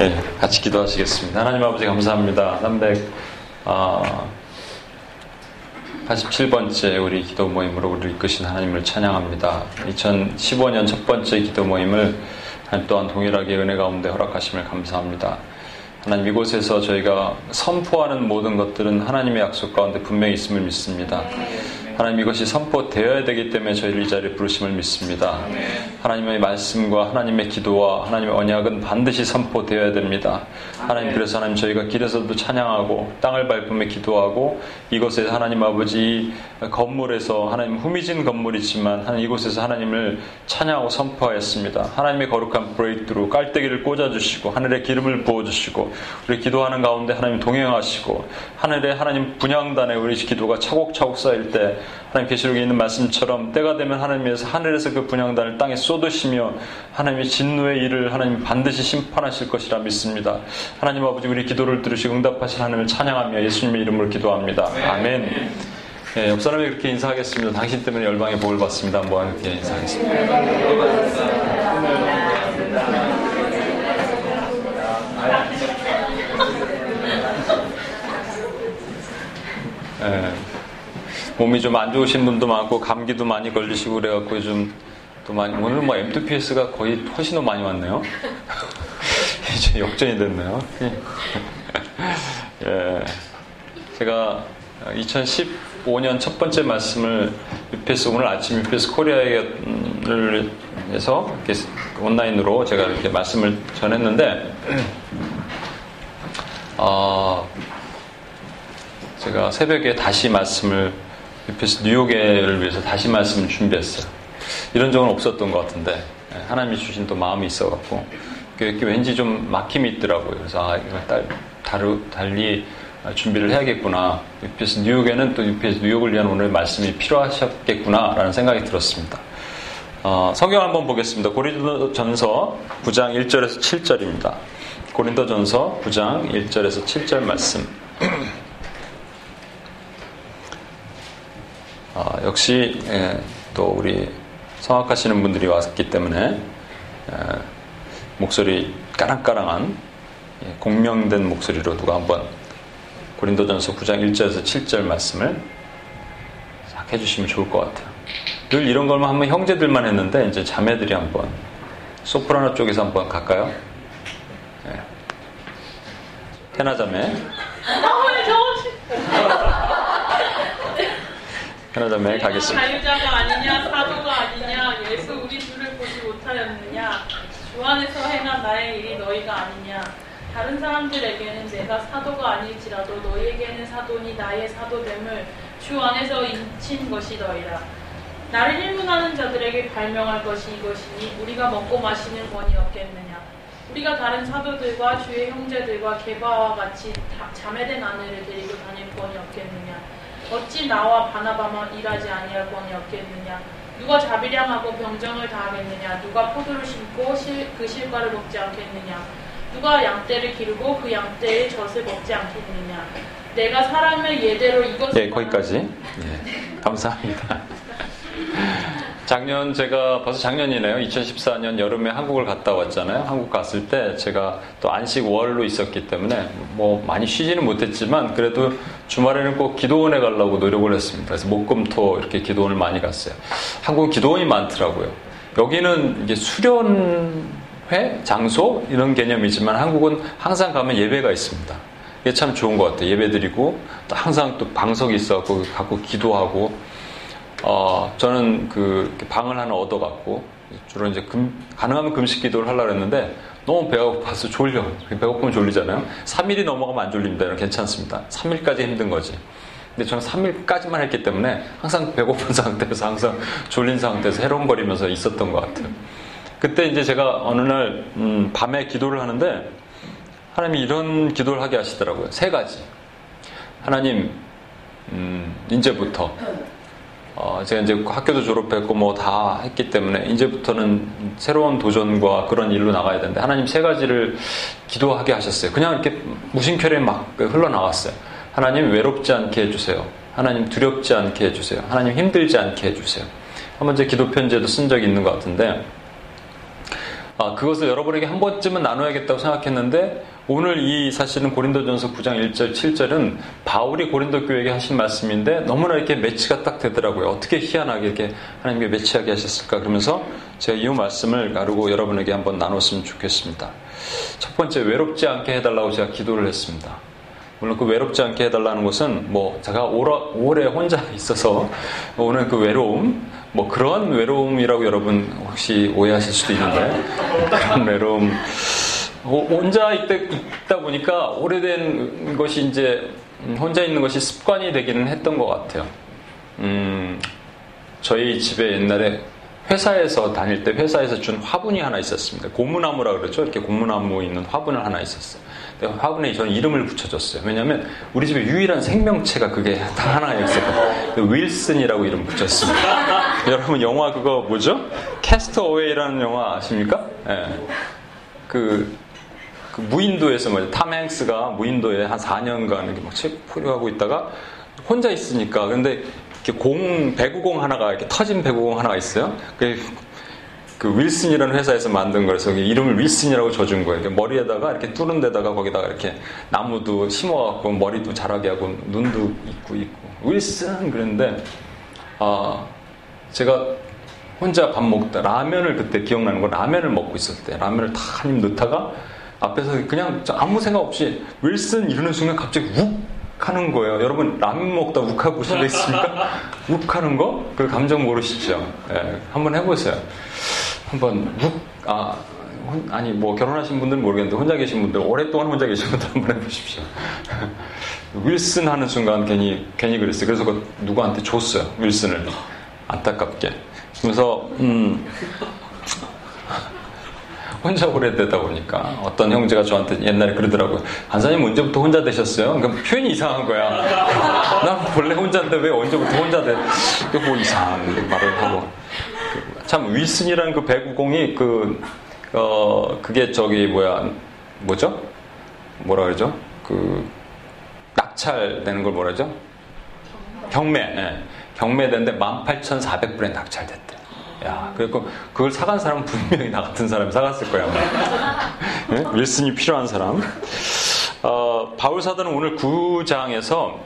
예, 같이 기도하시겠습니다. 하나님 아버지 감사합니다. 300, 어, 87번째 우리 기도 모임으로 우리를 이끄신 하나님을 찬양합니다. 2015년 첫 번째 기도 모임을 또한 동일하게 은혜 가운데 허락하심을 감사합니다. 하나님 이곳에서 저희가 선포하는 모든 것들은 하나님의 약속 가운데 분명히 있음을 믿습니다. 하나님 이것이 선포되어야 되기 때문에 저희를 이 자리에 부르심을 믿습니다. 하나님의 말씀과 하나님의 기도와 하나님의 언약은 반드시 선포되어야 됩니다. 하나님 그래서 하나님 저희가 길에서도 찬양하고 땅을 밟으며 기도하고 이곳에 하나님 아버지 건물에서 하나님 후미진 건물이지만 하나님 이곳에서 하나님을 찬양하고 선포하였습니다. 하나님의 거룩한 브레이크로 깔때기를 꽂아주시고 하늘에 기름을 부어주시고 우리 기도하는 가운데 하나님 동행하시고 하늘에 하나님 분양단에 우리 기도가 차곡차곡 쌓일 때 하나님 계시록에 있는 말씀처럼 때가 되면 하나님께서 하늘에서 그 분양단을 땅에 쏟 으시며 하나님의 진노의 일을 하나님 반드시 심판하실 것이라 믿습니다. 하나님 아버지 우리 기도를 들으시고 응답하신 하나님을 찬양하며 예수님의 이름으로 기도합니다. 아멘. 예, 옆 사람이 그렇게 인사하겠습니다. 당신 때문에 열방의 복을 받습니다. 이렇게 인사하겠습니다. 예, 몸이 좀 안 좋으신 분도 많고 감기도 많이 걸리시고 그래갖고 좀 또 많이 오늘 뭐 M2PS가 거의 훨씬 더 많이 왔네요. 이제 역전이 됐네요. 예, 제가 2015년 첫 번째 말씀을 UPS 오늘 아침 UPS 코리아를 해서 온라인으로 제가 이렇게 말씀을 전했는데 어, 제가 새벽에 다시 말씀을 UPS 뉴욕에를 위해서 다시 말씀을 준비했어요. 이런 적은 없었던 것 같은데 예, 하나님이 주신 또 마음이 있어갖고 이렇게 왠지 좀 막힘이 있더라고요. 그래서 아, 이거 딸, 다루, 달리 준비를 해야겠구나. UPS 뉴욕에는 또 UPS 뉴욕을 위한 오늘 말씀이 필요하셨겠구나라는 생각이 들었습니다. 어, 성경 한번 보겠습니다. 고린도전서 9장 1절에서 7절입니다. 고린도전서 9장 1절에서 7절 말씀. 어, 역시 예, 또 우리 성악하시는 분들이 왔기 때문에 예, 목소리 까랑까랑한 예, 공명된 목소리로 누가 한번 고린도전서 9장 1절에서 7절 말씀을 싹 해주시면 좋을 것 같아요. 늘 이런 걸만 하면 형제들만 했는데 이제 자매들이 한번 소프라노 쪽에서 한번 갈까요? 네. 테나 자매. 테나 자매 가겠습니다. 자유자가 아니냐 사도가 아니냐 예수 우리 주를 보지 못하였느냐 주 안에서 행한 나의 일이 너희가 아니냐. 다른 사람들에게는 내가 사도가 아닐지라도 너희에게는 사도니 나의 사도됨을 주 안에서 인친 것이 너희라. 나를 일문하는 자들에게 발명할 것이 이것이니 우리가 먹고 마시는 권이 없겠느냐. 우리가 다른 사도들과 주의 형제들과 개바와 같이 자매된 아내를 데리고 다닐 권이 없겠느냐 어찌 나와 바나바만 일하지 아니할 권이 없겠느냐? 누가 자비량하고 병정을 다하겠느냐? 누가 포도를 심고 실, 그 실과를 먹지 않겠느냐? 누가 양떼를 기르고 그 양떼의 젖을 먹지 않겠느냐? 내가 사람을 예대로 이것을 네 거기까지. 예, 감사합니다 작년 제가 벌써 작년이네요. 2014년 여름에 한국을 갔다 왔잖아요. 한국 갔을 때 제가 또 안식 월로 있었기 때문에 뭐 많이 쉬지는 못했지만 그래도 주말에는 꼭 기도원에 가려고 노력을 했습니다. 그래서 목금토 이렇게 기도원을 많이 갔어요. 한국은 기도원이 많더라고요. 여기는 이게 수련 회, 장소 이런 개념이지만 한국은 항상 가면 예배가 있습니다. 이게 참 좋은 것 같아요. 예배 드리고 또 항상 또 방석이 있어갖고 갖고 기도하고 어, 저는 그 방을 하나 얻어갖고 주로 이제 금, 가능하면 금식 기도를 하려고 했는데 너무 배가 고파서 졸려. 배고프면 졸리잖아요. 3일이 넘어가면 안 졸립니다. 괜찮습니다. 3일까지 힘든 거지. 근데 저는 3일까지만 했기 때문에 항상 배고픈 상태에서 항상 졸린 상태에서 해롱거리면서 있었던 것 같아요. 그때 이제 제가 어느 날 음, 밤에 기도를 하는데 하나님이 이런 기도를 하게 하시더라고요. 세 가지. 하나님 음, 이제부터 어, 제가 이제 학교도 졸업했고 뭐 다 했기 때문에 이제부터는 새로운 도전과 그런 일로 나가야 되는데 하나님 세 가지를 기도하게 하셨어요. 그냥 이렇게 무심결에 막 흘러나왔어요. 하나님 외롭지 않게 해주세요. 하나님 두렵지 않게 해주세요. 하나님 힘들지 않게 해주세요. 한번 제 기도 편지에도 쓴 적이 있는 것 같은데 아, 그것을 여러분에게 한 번쯤은 나눠야겠다고 생각했는데 오늘 이 사실은 고린도전서 9장 1절 7절은 바울이 고린도 교회에게 하신 말씀인데 너무나 이렇게 매치가 딱 되더라고요. 어떻게 희한하게 이렇게 하나님께 매치하게 하셨을까 그러면서 제가 이 말씀을 나누고 여러분에게 한번 나눴으면 좋겠습니다. 첫 번째 외롭지 않게 해달라고 제가 기도를 했습니다. 물론 그 외롭지 않게 해달라는 것은 뭐 제가 오래 혼자 있어서 오늘 그 외로움 뭐 그런 외로움이라고 여러분 혹시 오해하실 수도 있는데 그런 외로움 혼자 있다, 보니까 오래된 것이 이제 혼자 있는 것이 습관이 되기는 했던 것 같아요. 음, 저희 집에 옛날에 회사에서 다닐 때 회사에서 준 화분이 하나 있었습니다. 고무나무라 그러죠. 이렇게 고무나무 있는 화분을 하나 있었어요. 화분에 저는 이름을 붙여줬어요. 왜냐하면 우리 집에 유일한 생명체가 그게 다 하나 있었거든요. 그 윌슨이라고 이름 붙였습니다. 여러분 영화 그거 뭐죠? 캐스터 어웨이라는 영화 아십니까? 네. 그, 그 무인도에서 뭐죠? 탐 행스가 무인도에 한 4년간 이렇게 막책 포류하고 있다가 혼자 있으니까 근데 이렇게 공 배구공 하나가 이렇게 터진 배구공 하나가 있어요. 그, 그 윌슨이라는 회사에서 만든 거라서 이름을 윌슨이라고 져준 거예요. 머리에다가 이렇게 뚫은 데다가 거기다가 이렇게 나무도 심어갖고 머리도 자라게 하고 눈도 있고 있고 윌슨 그랬는데 아 제가 혼자 밥 먹다 라면을 그때 기억나는 거 라면을 먹고 때 라면을 다 한 입 넣다가 앞에서 그냥 아무 생각 없이 윌슨 이러는 순간 갑자기 욱 하는 거예요. 여러분 라면 먹다 욱하고 있습니까? 욱하는 거? 그 감정 모르시죠? 네, 한번 해보세요. 한번 묵, 아, 아니, 뭐, 결혼하신 분들은 모르겠는데, 혼자 계신 분들, 오랫동안 혼자 계신 분들 한번 해보십시오. 윌슨 하는 순간 괜히, 괜히 그랬어요. 그래서 그 누구한테 줬어요. 윌슨을. 안타깝게. 그래서, 음, 혼자 오래되다 보니까 어떤 형제가 저한테 옛날에 그러더라고요. 한사님 언제부터 혼자 되셨어요? 그러니까 표현이 이상한 거야. 난 원래 혼자인데 왜 언제부터 혼자 돼? 뭐 이상한 말을 하고. 참 윌슨이라는 그 배구공이 그 어, 그게 저기 뭐야 뭐죠? 뭐라 그러죠? 그 낙찰되는 걸 뭐라 그러죠? 경매. 예. 경매됐는데 18,400불에 낙찰됐대. 야, 그리고 그걸 사간 사람은 분명히 나 같은 사람이 사갔을 거야. 네? 윌슨이 필요한 사람. 어, 바울 사도는 오늘 9장에서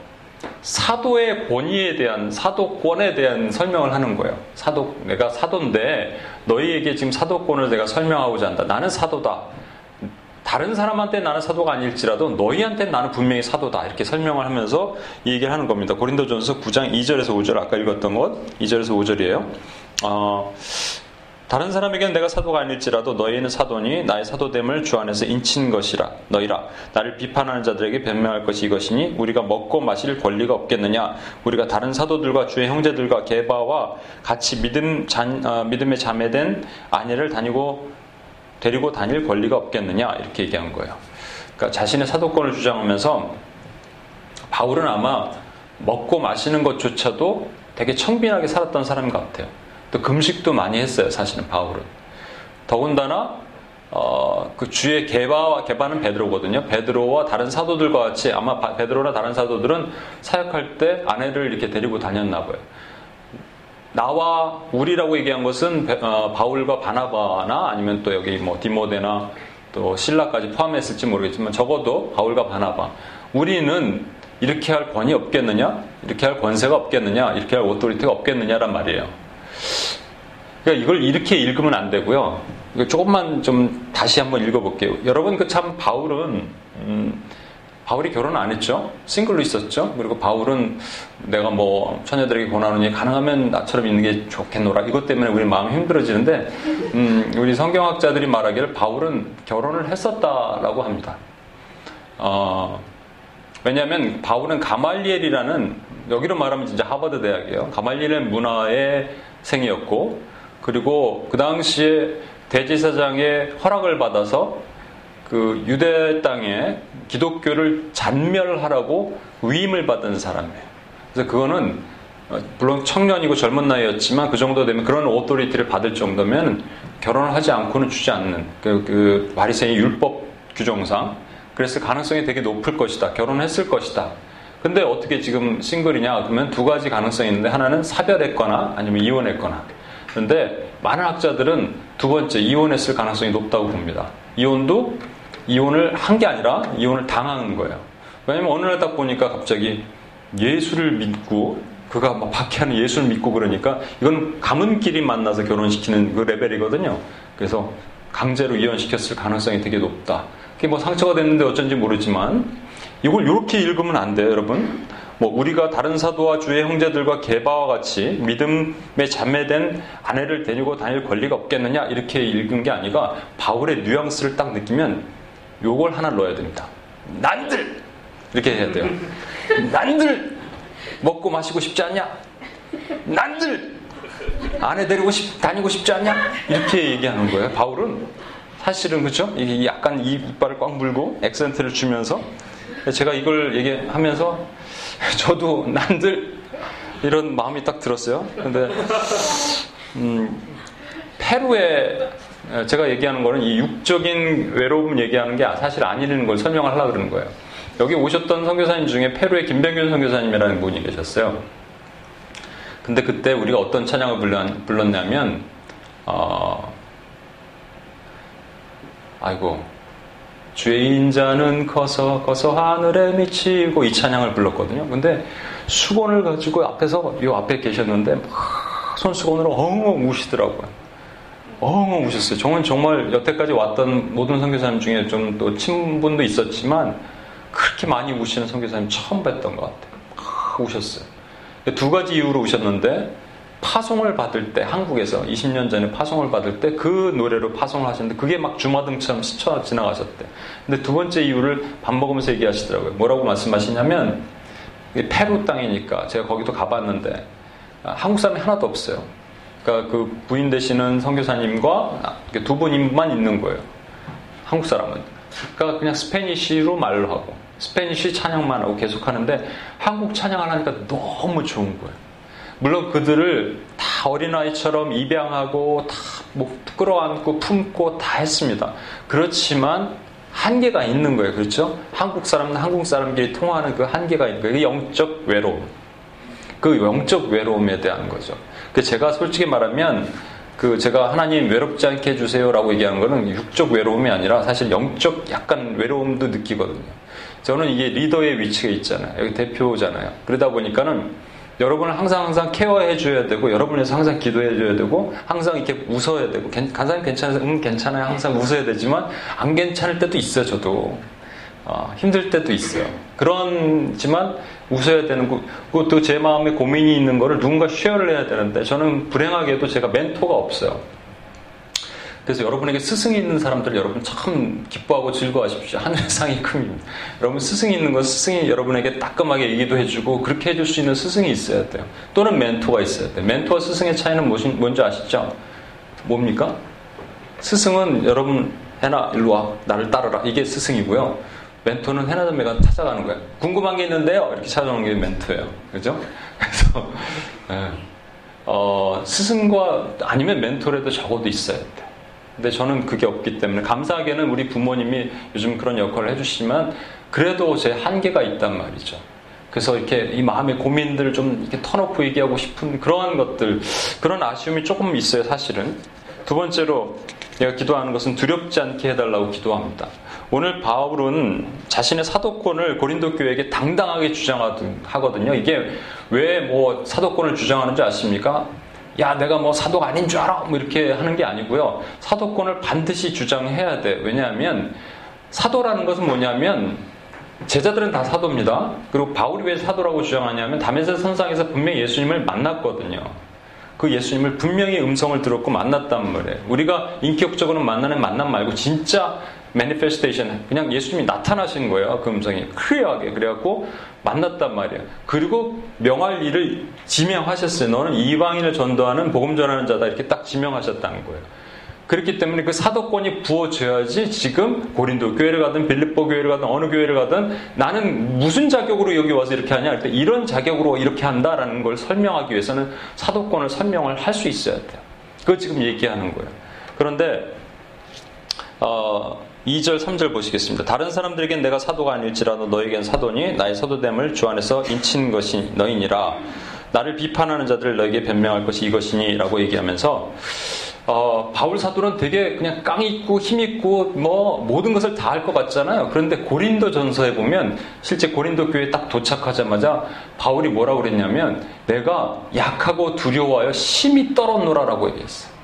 사도의 권위에 대한 사도권에 대한 설명을 하는 거예요. 사도 내가 사도인데 너희에게 지금 사도권을 내가 설명하고자 한다. 나는 사도다. 다른 사람한테 나는 사도가 아닐지라도 너희한테 나는 분명히 사도다. 이렇게 설명을 하면서 이 얘기를 하는 겁니다. 고린도전서 9장 2절에서 5절 아까 읽었던 것 2절에서 5절이에요. 어, 다른 사람에게는 내가 사도가 아닐지라도 너희는 사도니 나의 사도됨을 주 안에서 인친 것이라 너희라 나를 비판하는 자들에게 변명할 것이 이것이니 우리가 먹고 마실 권리가 없겠느냐 우리가 다른 사도들과 주의 형제들과 개바와 같이 믿음 잔, 어, 믿음의 자매된 아내를 다니고 데리고 다닐 권리가 없겠느냐 이렇게 얘기한 거예요. 그러니까 자신의 사도권을 주장하면서 바울은 아마 먹고 마시는 것조차도 되게 청빈하게 살았던 사람 같아요. 또 금식도 많이 했어요. 사실은 바울은. 더군다나 어, 그 주의 개바와 개바는 베드로거든요. 베드로와 다른 사도들과 같이 아마 베드로나 다른 사도들은 사역할 때 아내를 이렇게 데리고 다녔나 봐요. 나와 우리라고 얘기한 것은 어, 바울과 바나바나 아니면 또 여기 뭐 디모데나 또 신라까지 포함했을지 모르겠지만 적어도 바울과 바나바 우리는 이렇게 할 권위 없겠느냐? 이렇게 할 권세가 없겠느냐? 이렇게 할 authority가 없겠느냐란 말이에요. 그러니까 이걸 이렇게 읽으면 안 되고요. 조금만 좀 다시 한번 읽어볼게요. 여러분 그 참 바울은 음, 바울이 결혼 안 했죠. 싱글로 있었죠. 그리고 바울은 내가 뭐 처녀들에게 권하느니 가능하면 나처럼 있는 게 좋겠노라. 이것 때문에 우리 마음이 힘들어지는데 음, 우리 성경학자들이 말하기를 바울은 결혼을 했었다라고 합니다. 어, 왜냐하면 바울은 가말리엘이라는 여기로 말하면 진짜 하버드 대학이에요. 가말리엘 문화의 생이었고 그리고 그 당시에 대제사장의 허락을 받아서 그 유대 땅에 기독교를 잔멸하라고 위임을 받은 사람이에요. 그래서 그거는 어, 물론 청년이고 젊은 나이였지만 그 정도 되면 그런 authority를 받을 정도면 결혼을 하지 않고는 주지 않는 그, 그 바리새인 율법 규정상 그랬을 가능성이 되게 높을 것이다. 결혼했을 것이다. 근데 어떻게 지금 싱글이냐? 그러면 두 가지 가능성이 있는데 하나는 사별했거나 아니면 이혼했거나. 그런데 많은 학자들은 두 번째 이혼했을 가능성이 높다고 봅니다. 이혼도 이혼을 한 게 아니라 이혼을 당하는 거예요. 왜냐면 어느 날 딱 보니까 갑자기 예수를 믿고 그가 막 박해하는 예수를 믿고 그러니까 이건 가문끼리 만나서 결혼시키는 그 레벨이거든요. 그래서 강제로 이혼시켰을 가능성이 되게 높다. 그게 뭐 상처가 됐는데 어쩐지 모르지만 이걸 이렇게 읽으면 안 돼요, 여러분. 뭐 우리가 다른 사도와 주의 형제들과 개바와 같이 믿음에 잠매된 아내를 데리고 다닐 권리가 없겠느냐 이렇게 읽은 게 아니라 바울의 뉘앙스를 딱 느끼면 요걸 하나 넣어야 됩니다. 난들 이렇게 해야 돼요. 난들 먹고 마시고 싶지 않냐? 난들 아내 데리고 싶, 다니고 싶지 않냐? 이렇게 얘기하는 거예요. 바울은 사실은? 이게 약간 이 이빨을 꽉 물고 액센트를 주면서 제가 이걸 얘기하면서 저도 난들 이런 마음이 딱 들었어요. 근데 음, 페루에 제가 얘기하는 거는 이 육적인 외로움 얘기하는 게 사실 아니라는 걸 설명을 하려고 그러는 거예요. 여기 오셨던 선교사님 중에 페루의 김병균 선교사님이라는 분이 계셨어요. 근데 그때 우리가 어떤 찬양을 불렀 냐면 어, 아이고 주의 자는 커서 커서 하늘에 미치고 이 찬양을 불렀거든요. 근데 수건을 가지고 앞에서 요 앞에 계셨는데 막 손수건으로 엉엉 우시더라고요. 엉엉 우셨어요. 정말 정말 여태까지 왔던 모든 선교사님 중에 좀 또 친분도 있었지만 그렇게 많이 우시는 선교사님 처음 뵀던 것 같아요. 막 우셨어요. 두 가지 이유로 우셨는데 파송을 받을 때 한국에서 20년 전에 파송을 받을 때 그 노래로 파송을 하셨는데 그게 막 주마등처럼 스쳐 지나가셨대. 근데 두 번째 이유를 밥 먹으면서 얘기하시더라고요. 뭐라고 말씀하시냐면 페루 땅이니까 제가 거기도 가봤는데 한국 사람이 하나도 없어요. 그러니까 그 부인 되시는 선교사님과 두 분만 있는 거예요. 한국 사람은. 그러니까 그냥 Spanish로 말로 하고 Spanish 찬양만 하고 계속 하는데 한국 찬양을 하니까 너무 좋은 거예요. 물론 그들을 다 어린아이처럼 입양하고 다 뭐 끌어안고 품고 다 했습니다. 그렇지만 한계가 있는 거예요. 그렇죠? 한국 사람은 한국 사람끼리 통하는 그 한계가 있는 거예요. 그 영적 외로움. 그 영적 외로움에 대한 거죠. 그 제가 솔직히 말하면 그 제가 하나님 외롭지 않게 해주세요라고 얘기하는 거는 육적 외로움이 아니라 사실 영적 약간 외로움도 느끼거든요. 저는 이게 리더의 위치가 있잖아요. 여기 대표잖아요. 그러다 보니까는 여러분을 항상 항상 케어해 줘야 되고 여러분에서 항상 기도해 줘야 되고 항상 이렇게 웃어야 되고 간사님 괜찮아서 응 괜찮아요. 항상 웃어야 되지만 안 괜찮을 때도 있어요 저도. 어, 힘들 때도 있어요. 그런지만 웃어야 되는 그것도 제 마음에 고민이 있는 거를 누군가 쉐어를 해야 되는데 저는 불행하게도 제가 멘토가 없어요 그래서 여러분에게 스승이 있는 사람들 여러분 참 기뻐하고 즐거워하십시오. 하늘의 상이 큽니다. 여러분 스승이 있는 건 스승이 여러분에게 따끔하게 얘기도 해주고 그렇게 해줄 수 있는 스승이 있어야 돼요. 또는 멘토가 있어야 돼요. 멘토와 스승의 차이는 뭔지 아시죠? 뭡니까? 스승은 여러분 해나 일로 와 나를 따르라 이게 스승이고요. 멘토는 해나자매가 찾아가는 거예요. 궁금한 게 있는데요. 이렇게 찾아오는 게 멘토예요. 그죠? 그래서 네. 어, 스승과 아니면 멘토라도 적어도 있어야 돼요. 근데 저는 그게 없기 때문에 감사하게는 우리 부모님이 요즘 그런 역할을 해주시지만 그래도 제 한계가 있단 말이죠. 그래서 이렇게 이 마음의 고민들을 좀 이렇게 턴오프 얘기하고 싶은 그러한 것들, 그런 아쉬움이 조금 있어요, 사실은. 두 번째로 내가 기도하는 것은 두렵지 않게 해달라고 기도합니다. 오늘 바울은 자신의 사도권을 고린도 교회에게 당당하게 주장하거든요. 이게 왜 뭐 사도권을 주장하는지 아십니까? 야, 내가 뭐 사도가 아닌 줄 알아! 뭐 이렇게 하는 게 아니고요. 사도권을 반드시 주장해야 돼. 왜냐하면 사도라는 것은 뭐냐면 제자들은 다 사도입니다. 그리고 바울이 왜 사도라고 주장하냐면 담에서 선상에서 분명히 예수님을 만났거든요. 그 예수님을 분명히 음성을 들었고 만났단 말이에요. 우리가 인격적으로 만나는 만남 말고 진짜 매니페스테이션 그냥 예수님이 나타나신 거예요. 그 음성이 클리어하게 그래갖고 만났단 말이에요. 그리고 명할 일을 지명하셨어요. 너는 이방인을 전도하는 복음 전하는 자다 이렇게 딱 지명하셨다는 거예요. 그렇기 때문에 그 사도권이 부어져야지 지금 고린도 교회를 가든 빌립보 교회를 가든 어느 교회를 가든 나는 무슨 자격으로 여기 와서 이렇게 하냐 할때 이런 자격으로 이렇게 한다라는 걸 설명하기 위해서는 사도권을 설명을 할 수 있어야 돼요. 그걸 지금 얘기하는 거예요. 그런데 어, 2절, 3절 보시겠습니다. 다른 사람들에겐 내가 사도가 아닐지라도 너에겐 사도니 나의 사도됨을 주 안에서 인친 것이 너희니라. 나를 비판하는 자들을 너에게 변명할 것이 이것이니 라고 얘기하면서 어, 바울 사도는 되게 그냥 깡 있고 힘 있고 뭐 모든 것을 다 할 것 같잖아요. 그런데 고린도 전서에 보면 실제 고린도 교회에 딱 도착하자마자 바울이 뭐라고 그랬냐면 내가 약하고 두려워하여 심히 떨었노라라고 얘기했어요.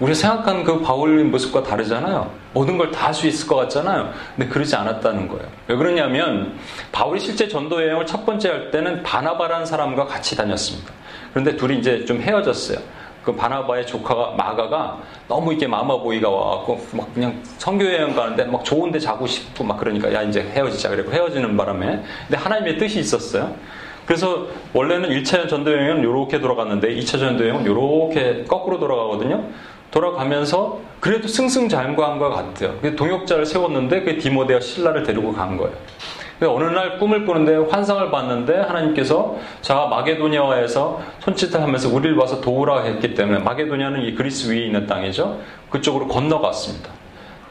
우리 생각하는 그 바울의 모습과 다르잖아요. 모든 걸 다 할 수 있을 것 같잖아요. 근데 그러지 않았다는 거예요. 왜 그러냐면 바울이 실제 전도 여행을 첫 번째 할 때는 바나바라는 사람과 같이 다녔습니다. 그런데 둘이 이제 좀 헤어졌어요. 그 바나바의 조카가 마가가 너무 이렇게 마마보이가 와갖고 막 그냥 성교 여행 가는데 막 좋은데 자고 싶고 막 그러니까 야 이제 헤어지자 그래고 헤어지는 바람에 근데 하나님의 뜻이 있었어요. 그래서 원래는 1차 전도 여행은 이렇게 돌아갔는데 2차 전도 여행은 이렇게 거꾸로 돌아가거든요. 돌아가면서 그래도 승승장구한 것 같아요. 동역자를 세웠는데 그 디모데와 신라를 데리고 간 거예요. 어느 날 꿈을 꾸는데 환상을 봤는데 하나님께서 자 마게도니아에서 손짓을 하면서 우리를 와서 도우라 했기 때문에 마게도니아는 이 그리스 위에 있는 땅이죠. 그쪽으로 건너갔습니다.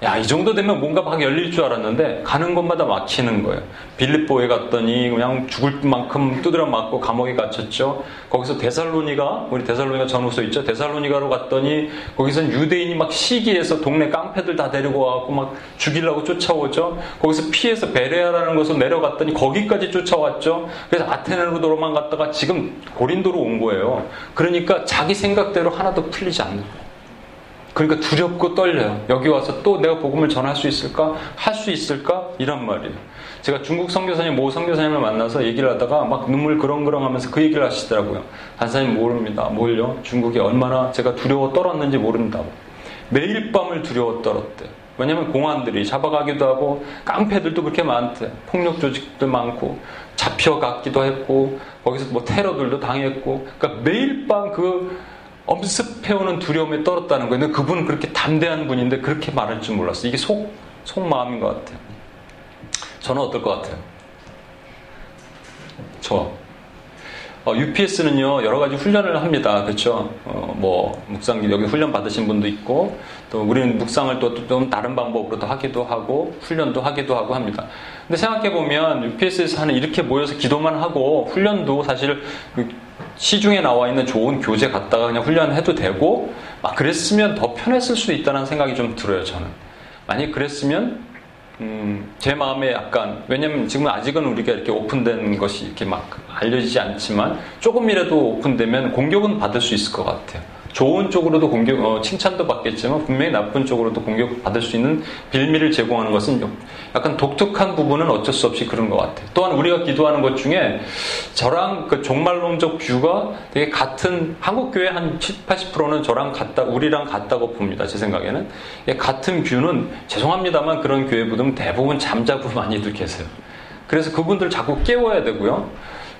야, 이 정도 되면 뭔가 막 열릴 줄 알았는데 가는 곳마다 막히는 거예요. 빌립보에 갔더니 그냥 죽을 만큼 두드려 맞고 감옥에 갇혔죠. 거기서 데살로니가 우리 데살로니가 전후서 있죠. 데살로니가로 갔더니 거기서 유대인이 막 시기해서 동네 깡패들 다 데리고 와갖고 막 죽이려고 쫓아오죠. 거기서 피해서 베레아라는 곳으로 내려갔더니 거기까지 쫓아왔죠. 그래서 아테네로 도망갔다가 지금 고린도로 온 거예요. 그러니까 자기 생각대로 하나도 풀리지 않는 거예요. 그러니까 두렵고 떨려요. 여기 와서 또 내가 복음을 전할 수 있을까? 할 수 있을까? 이란 말이에요. 제가 중국 선교사님, 모 선교사님을 만나서 얘기를 하다가 막 눈물 그렁그렁 하면서 그 얘기를 하시더라고요. 한사님 모릅니다. 뭘요? 중국이 얼마나 제가 두려워 떨었는지 모른다고. 매일 밤을 두려워 떨었대. 왜냐면 공안들이 잡아가기도 하고 깡패들도 그렇게 많대. 폭력 조직도 많고 잡혀갔기도 했고 거기서 뭐 테러들도 당했고 그러니까 매일 밤 그 엄습해오는 두려움에 떨었다는 거예요. 근데 그분은 그렇게 담대한 분인데 그렇게 말할 줄 몰랐어요. 이게 속, 속마음인 것 같아요. 저는 어떨 것 같아요? 저. 어, UPS는요, 여러 가지 훈련을 합니다. 그렇죠? 어, 뭐, 묵상, 여기 훈련 받으신 분도 있고, 또 우리는 묵상을 또 좀 다른 방법으로도 하기도 하고, 훈련도 하기도 하고 합니다. 근데 생각해보면, UPS에서 하는 이렇게 모여서 기도만 하고, 훈련도 사실 시중에 나와 있는 좋은 교재 갖다가 그냥 훈련해도 되고 막 그랬으면 더 편했을 수도 있다는 생각이 좀 들어요 저는 만약 그랬으면 음, 제 마음에 약간 왜냐면 지금 아직은 우리가 이렇게 오픈된 것이 이렇게 막 알려지지 않지만 조금이라도 오픈되면 공격은 받을 수 있을 것 같아요. 좋은 쪽으로도 공격, 어, 칭찬도 받겠지만 분명히 나쁜 쪽으로도 공격 받을 수 있는 빌미를 제공하는 것은 약간 독특한 부분은 어쩔 수 없이 그런 것 같아요. 또한 우리가 기도하는 것 중에 저랑 그 종말론적 뷰가 되게 같은 한국 교회 한 7, 80%는 저랑 같다, 우리랑 같다고 봅니다. 제 생각에는 같은 뷰는 죄송합니다만 그런 교회분들은 대부분 잠자고 많이들 계세요. 그래서 그분들 자꾸 깨워야 되고요.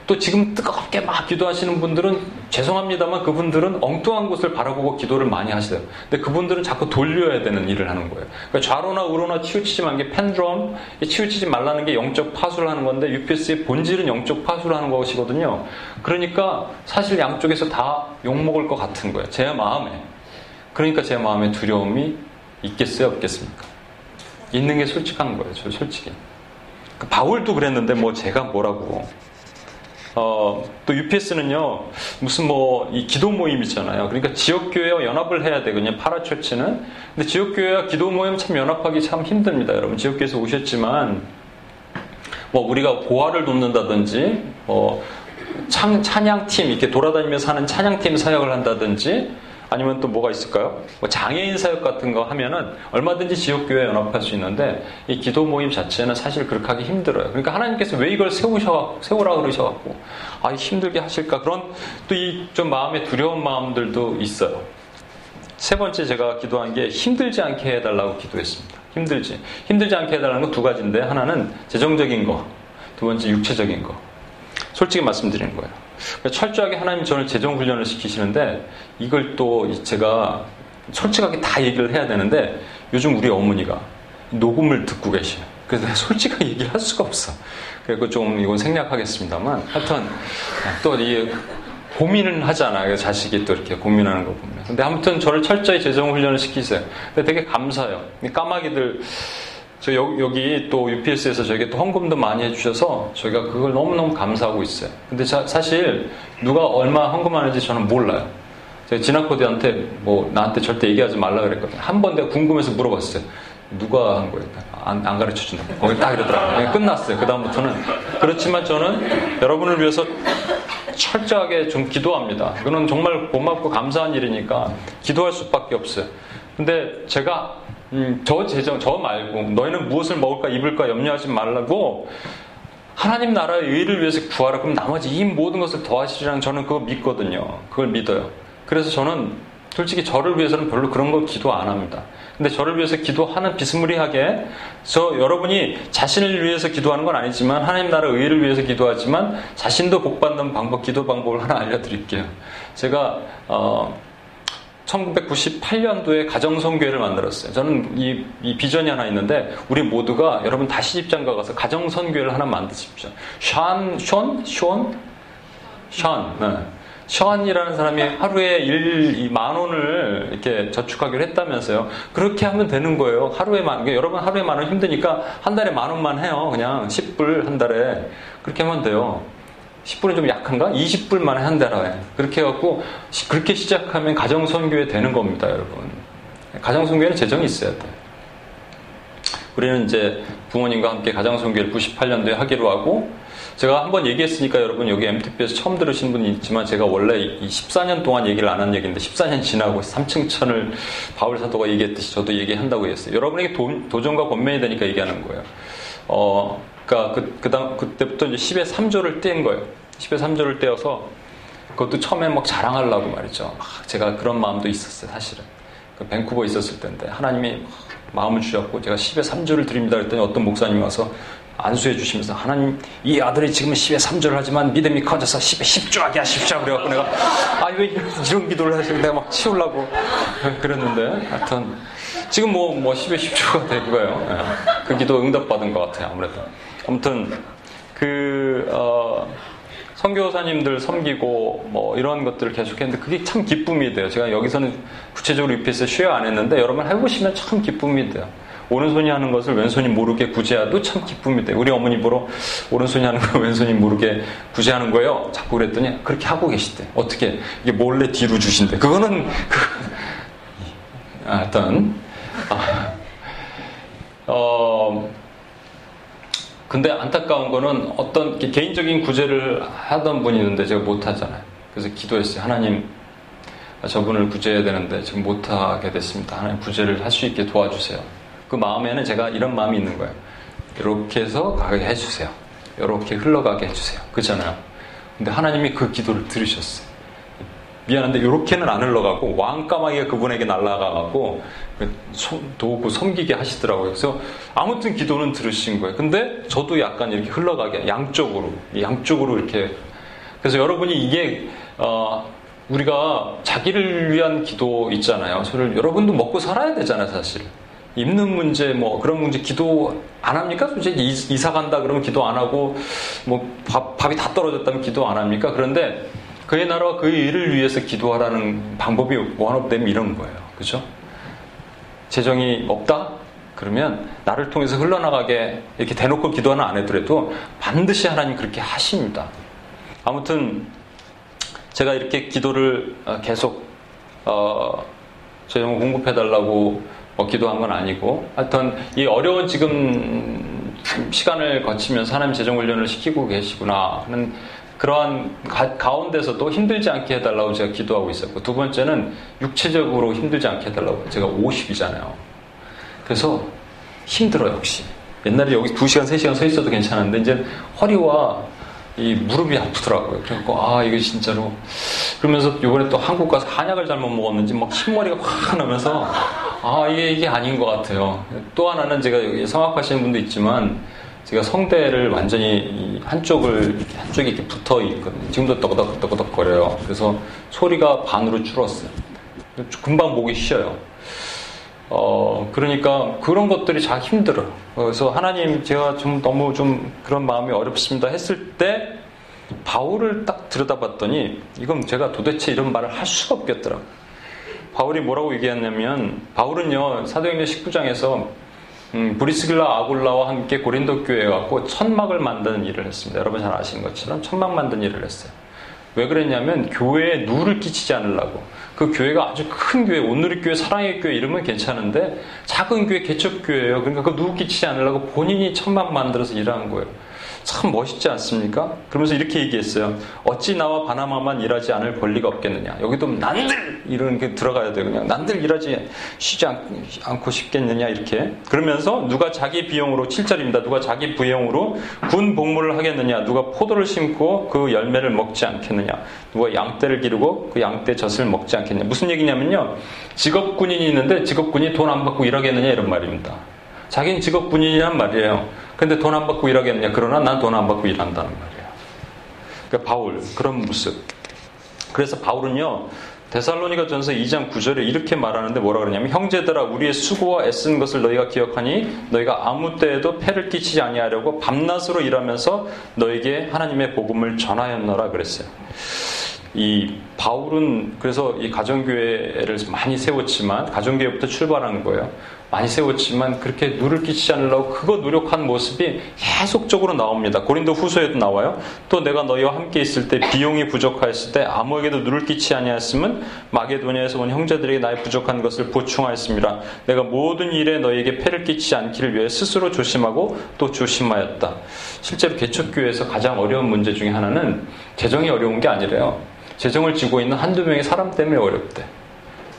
또 지금 뜨겁게 막 기도하시는 분들은 죄송합니다만 그분들은 엉뚱한 곳을 바라보고 기도를 많이 하시대요. 근데 그분들은 자꾸 돌려야 되는 일을 하는 거예요. 그러니까 좌로나 우로나 치우치지 말는 게 펜드럼, 치우치지 말라는 게 영적 파수를 하는 건데 UPS의 본질은 영적 파수를 하는 것이거든요. 그러니까 사실 양쪽에서 다 욕먹을 것 같은 거예요. 제 마음에. 그러니까 제 마음에 두려움이 있겠어요, 없겠습니까? 있는 게 솔직한 거예요, 저 솔직히. 그러니까 바울도 그랬는데 뭐 제가 뭐라고. 어, 또 UPS는요, 무슨 뭐, 이 기도 모임 있잖아요. 그러니까 지역교회와 연합을 해야 되거든요, 파라처치는. 근데 지역교회와 기도 모임 참 연합하기 참 힘듭니다, 여러분. 지역교회에서 오셨지만, 뭐, 우리가 고아를 돕는다든지, 뭐, 찬, 찬양팀, 이렇게 돌아다니면서 하는 찬양팀 사역을 한다든지, 아니면 또 뭐가 있을까요? 뭐 장애인 사역 같은 거 하면은 얼마든지 지역교회 연합할 수 있는데 이 기도 모임 자체는 사실 그렇게 하기 힘들어요. 그러니까 하나님께서 왜 이걸 세우셔 세우라 그러셔갖고 아 힘들게 하실까 그런 또 이 좀 마음에 두려운 마음들도 있어요. 세 번째 제가 기도한 게 힘들지 않게 해달라고 기도했습니다. 힘들지 힘들지 않게 해달라는 거두 가지인데 하나는 재정적인 거, 두 번째 육체적인 거. 솔직히 말씀드리는 거예요. 철저하게 하나님 저를 재정 훈련을 시키시는데 이걸 또 제가 솔직하게 다 얘기를 해야 되는데 요즘 우리 어머니가 녹음을 듣고 계셔요. 그래서 내가 솔직하게 얘기를 할 수가 없어. 그리고 좀 이건 생략하겠습니다만 하여튼 또 이 고민을 하잖아요. 자식이 또 이렇게 고민하는 거 보면. 근데 아무튼 저를 철저히 재정 훈련을 시키세요. 근데 되게 감사해요. 까마귀들 저 여기, 또 UPS에서 저에게 또 헌금도 많이 해주셔서 저희가 그걸 너무너무 감사하고 있어요. 근데 자, 사실 누가 얼마 헌금하는지 저는 몰라요. 제가 진학코디한테 뭐 나한테 절대 얘기하지 말라 그랬거든요. 한 번 내가 궁금해서 물어봤어요. 누가 한 거예요? 안, 안 가르쳐 준다. 거기 딱 이러더라고요. 끝났어요. 그다음부터는. 그렇지만 저는 여러분을 위해서 철저하게 좀 기도합니다. 이거는 정말 고맙고 감사한 일이니까 기도할 수밖에 없어요. 근데 제가 음, 저 재정 저 말고 너희는 무엇을 먹을까 입을까 염려하지 말라고 하나님 나라의 의를 위해서 구하라 그럼 나머지 이 모든 것을 더하시리라는 저는 그거 믿거든요. 그걸 믿어요. 그래서 저는 솔직히 저를 위해서는 별로 그런 걸 기도 안 합니다. 근데 저를 위해서 기도하는 비스무리하게 저 여러분이 자신을 위해서 기도하는 건 아니지만 하나님 나라 의를 위해서 기도하지만 자신도 복받는 방법 기도 방법을 하나 알려드릴게요. 제가 어, 1998년도에 가정선교회를 만들었어요. 저는 이, 이, 비전이 하나 있는데 우리 모두가 여러분 다시 입장가 가서 가정선교회를 하나 만드십시오. 션, 션, 션, 션. 네. 션이라는 사람이 하루에 일, 만 원을 이렇게 저축하기로 했다면서요. 그렇게 하면 되는 거예요. 하루에 만, 그러니까 여러분 하루에 만 원 힘드니까 한 달에 만 원만 해요. 그냥 10불 한 달에. 그렇게 하면 돼요. 10불은 좀 약한가? 20불만 한 달에. 그렇게 해갖고, 그렇게 시작하면 가정선교회 되는 겁니다, 여러분. 가정선교회는 재정이 있어야 돼. 우리는 이제 부모님과 함께 가정선교회를 98년도에 하기로 하고, 제가 한번 얘기했으니까 여러분 여기 MTP에서 처음 들으신 분이 있지만 제가 원래 이 14년 동안 얘기를 안 한 얘기인데 14년 지나고 3층 천을 바울 사도가 얘기했듯이 저도 얘기한다고 했어요. 여러분에게 도, 전과 권면이 되니까 얘기하는 거예요. 어, 그니까 그, 그 다음, 그때부터 이제 10의 3조를 뗀 거예요. 10의 3조를 떼어서 그것도 처음에 막 자랑하려고 말이죠. 제가 그런 마음도 있었어요, 사실은. 그 밴쿠버 있었을 때인데 하나님이 마음을 주셨고 제가 10의 3조를 드립니다 그랬더니 어떤 목사님이 와서 안수해 주시면서 하나님 이 아들이 지금은 10에 3조를 하지만 믿음이 커져서 10에 10조 하게 하십시오 그래갖고 내가 아 왜 이런, 이런 기도를 하시고 내가 막 치우려고 그랬는데 하여튼 지금 뭐, 뭐 10에 10조가 된 거예요 예. 그 기도 응답받은 것 같아요 아무래도 아무튼 그 어, 선교사님들 섬기고 뭐 이런 것들을 계속했는데 그게 참 기쁨이 돼요 제가 여기서는 구체적으로 UPS에 쉐어 안 했는데 여러분 해보시면 참 기쁨이 돼요 오른손이 하는 것을 왼손이 모르게 구제해도 참 기쁨이 돼. 우리 어머니 보러 오른손이 하는 걸 왼손이 모르게 구제하는 거예요. 자꾸 그랬더니 그렇게 하고 계시대. 어떻게 이게 몰래 뒤로 주신대. 그거는 그 아, 하여튼 아, 어 근데 안타까운 거는 어떤 개인적인 구제를 하던 분이 있는데 제가 못 하잖아요. 그래서 기도했어요. 하나님 저분을 구제해야 되는데 지금 못 하게 됐습니다. 하나님 구제를 할 수 있게 도와주세요. 그 마음에는 제가 이런 마음이 있는 거예요. 이렇게 해서 가게 해주세요. 이렇게 흘러가게 해주세요. 그렇잖아요. 근데 하나님이 그 기도를 들으셨어요. 미안한데 이렇게는 안 흘러가고 왕까마귀가 그분에게 날아가고 도구 섬기게 하시더라고요. 그래서 아무튼 기도는 들으신 거예요. 근데 저도 약간 이렇게 흘러가게 양쪽으로 양쪽으로 이렇게 그래서 여러분이 이게 어, 우리가 자기를 위한 기도 있잖아요. 저를 여러분도 먹고 살아야 되잖아요, 사실. 입는 문제 뭐 그런 문제 기도 안 합니까? 솔직히 이사 간다 그러면 기도 안 하고 뭐 밥, 밥이 다 떨어졌다면 기도 안 합니까? 그런데 그의 나라와 그의 일을 위해서 기도하라는 방법이 원업되면 이런 거예요. 그죠? 재정이 없다? 그러면 나를 통해서 흘러나가게 이렇게 대놓고 기도는 안 해더라도 반드시 하나님 그렇게 하십니다. 아무튼 제가 이렇게 기도를 어, 계속 어, 재정을 공급해달라고 뭐 기도한 건 아니고 하여튼 이 어려운 지금 시간을 거치면서 하나님 재정 훈련을 시키고 계시구나 하는 그러한 가, 운데서도 힘들지 않게 해달라고 제가 기도하고 있었고 두 번째는 육체적으로 힘들지 않게 해달라고 제가 50이잖아요. 그래서 힘들어요 역시. 옛날에 여기 2시간 3시간 서 있어도 괜찮은데 이제 허리와 이 무릎이 아프더라고요. 그래갖고 아 이거 진짜로 그러면서 이번에 또 한국 가서 한약을 잘못 먹었는지 막 흰머리가 확 나면서 아 이게 이게 아닌 것 같아요. 또 하나는 제가 여기 성악하시는 분도 있지만 제가 성대를 완전히 한쪽을 한쪽이 이렇게 붙어 있거든요. 지금도 떠그덕 거려요. 그래서 소리가 반으로 줄었어요. 금방 보기 쉬워요. 어, 그러니까 그런 것들이 잘 힘들어. 그래서 하나님 제가 좀 너무 좀 그런 마음이 어렵습니다 했을 때 바울을 딱 들여다봤더니 이건 제가 도대체 이런 말을 할 수가 없겠더라고요. 바울이 뭐라고 얘기했냐면 바울은요 사도행전 19장에서 음, 브리스길라 아굴라와 함께 고린도 교회에 갖고 천막을 만드는 일을 했습니다. 여러분 잘 아시는 것처럼 천막 만드는 일을 했어요. 왜 그랬냐면 교회에 누를 끼치지 않으려고. 그 교회가 아주 큰 교회, 온누리 교회, 사랑의 교회 이름은 괜찮은데 작은 교회, 개척 교회예요. 그러니까 그 누구 끼치지 않으려고 본인이 천막 만들어서 일하는 거예요. 참 멋있지 않습니까? 그러면서 이렇게 얘기했어요. 어찌 나와 바나마만 일하지 않을 권리가 없겠느냐. 여기도 난들 이런 게 들어가야 돼요. 그냥 난들 일하지 쉬지 않, 고 싶겠느냐 이렇게. 그러면서 누가 자기 비용으로 7절입니다. 누가 자기 비용으로 군 복무를 하겠느냐. 누가 포도를 심고 그 열매를 먹지 않겠느냐. 누가 양떼를 기르고 그 양떼 젖을 먹지 않겠느냐. 무슨 얘기냐면요. 직업군인이 있는데 직업군이 돈 안 받고 일하겠느냐 이런 말입니다. 자기는 직업군인이란 말이에요. 근데 돈 안 받고 일하겠느냐? 그러나 난 돈 안 받고 일한다는 말이에요. 그러니까 바울 그런 모습. 그래서 바울은요. 데살로니가 전서 2장 9절에 이렇게 말하는데 뭐라 그러냐면 형제들아 우리의 수고와 애쓴 것을 너희가 기억하니 너희가 아무 때에도 패를 끼치지 아니하려고 밤낮으로 일하면서 너에게 하나님의 복음을 전하였노라 그랬어요. 이 바울은 그래서 이 가정교회를 많이 세웠지만 가정교회부터 출발한 거예요. 많이 세웠지만 그렇게 누를 끼치지 않으려고 그거 노력한 모습이 계속적으로 나옵니다. 고린도 후서에도 나와요. 또 내가 너희와 함께 있을 때 비용이 부족하였을 때 아무에게도 누를 끼치 아니하였으면 마게도니아에서 온 형제들에게 나의 부족한 것을 보충하였습니다. 내가 모든 일에 너희에게 폐를 끼치지 않기를 위해 스스로 조심하고 또 조심하였다. 실제로 개척교회에서 가장 어려운 문제 중에 하나는 재정이 어려운 게 아니래요. 재정을 지고 있는 한두 명의 사람 때문에 어렵대.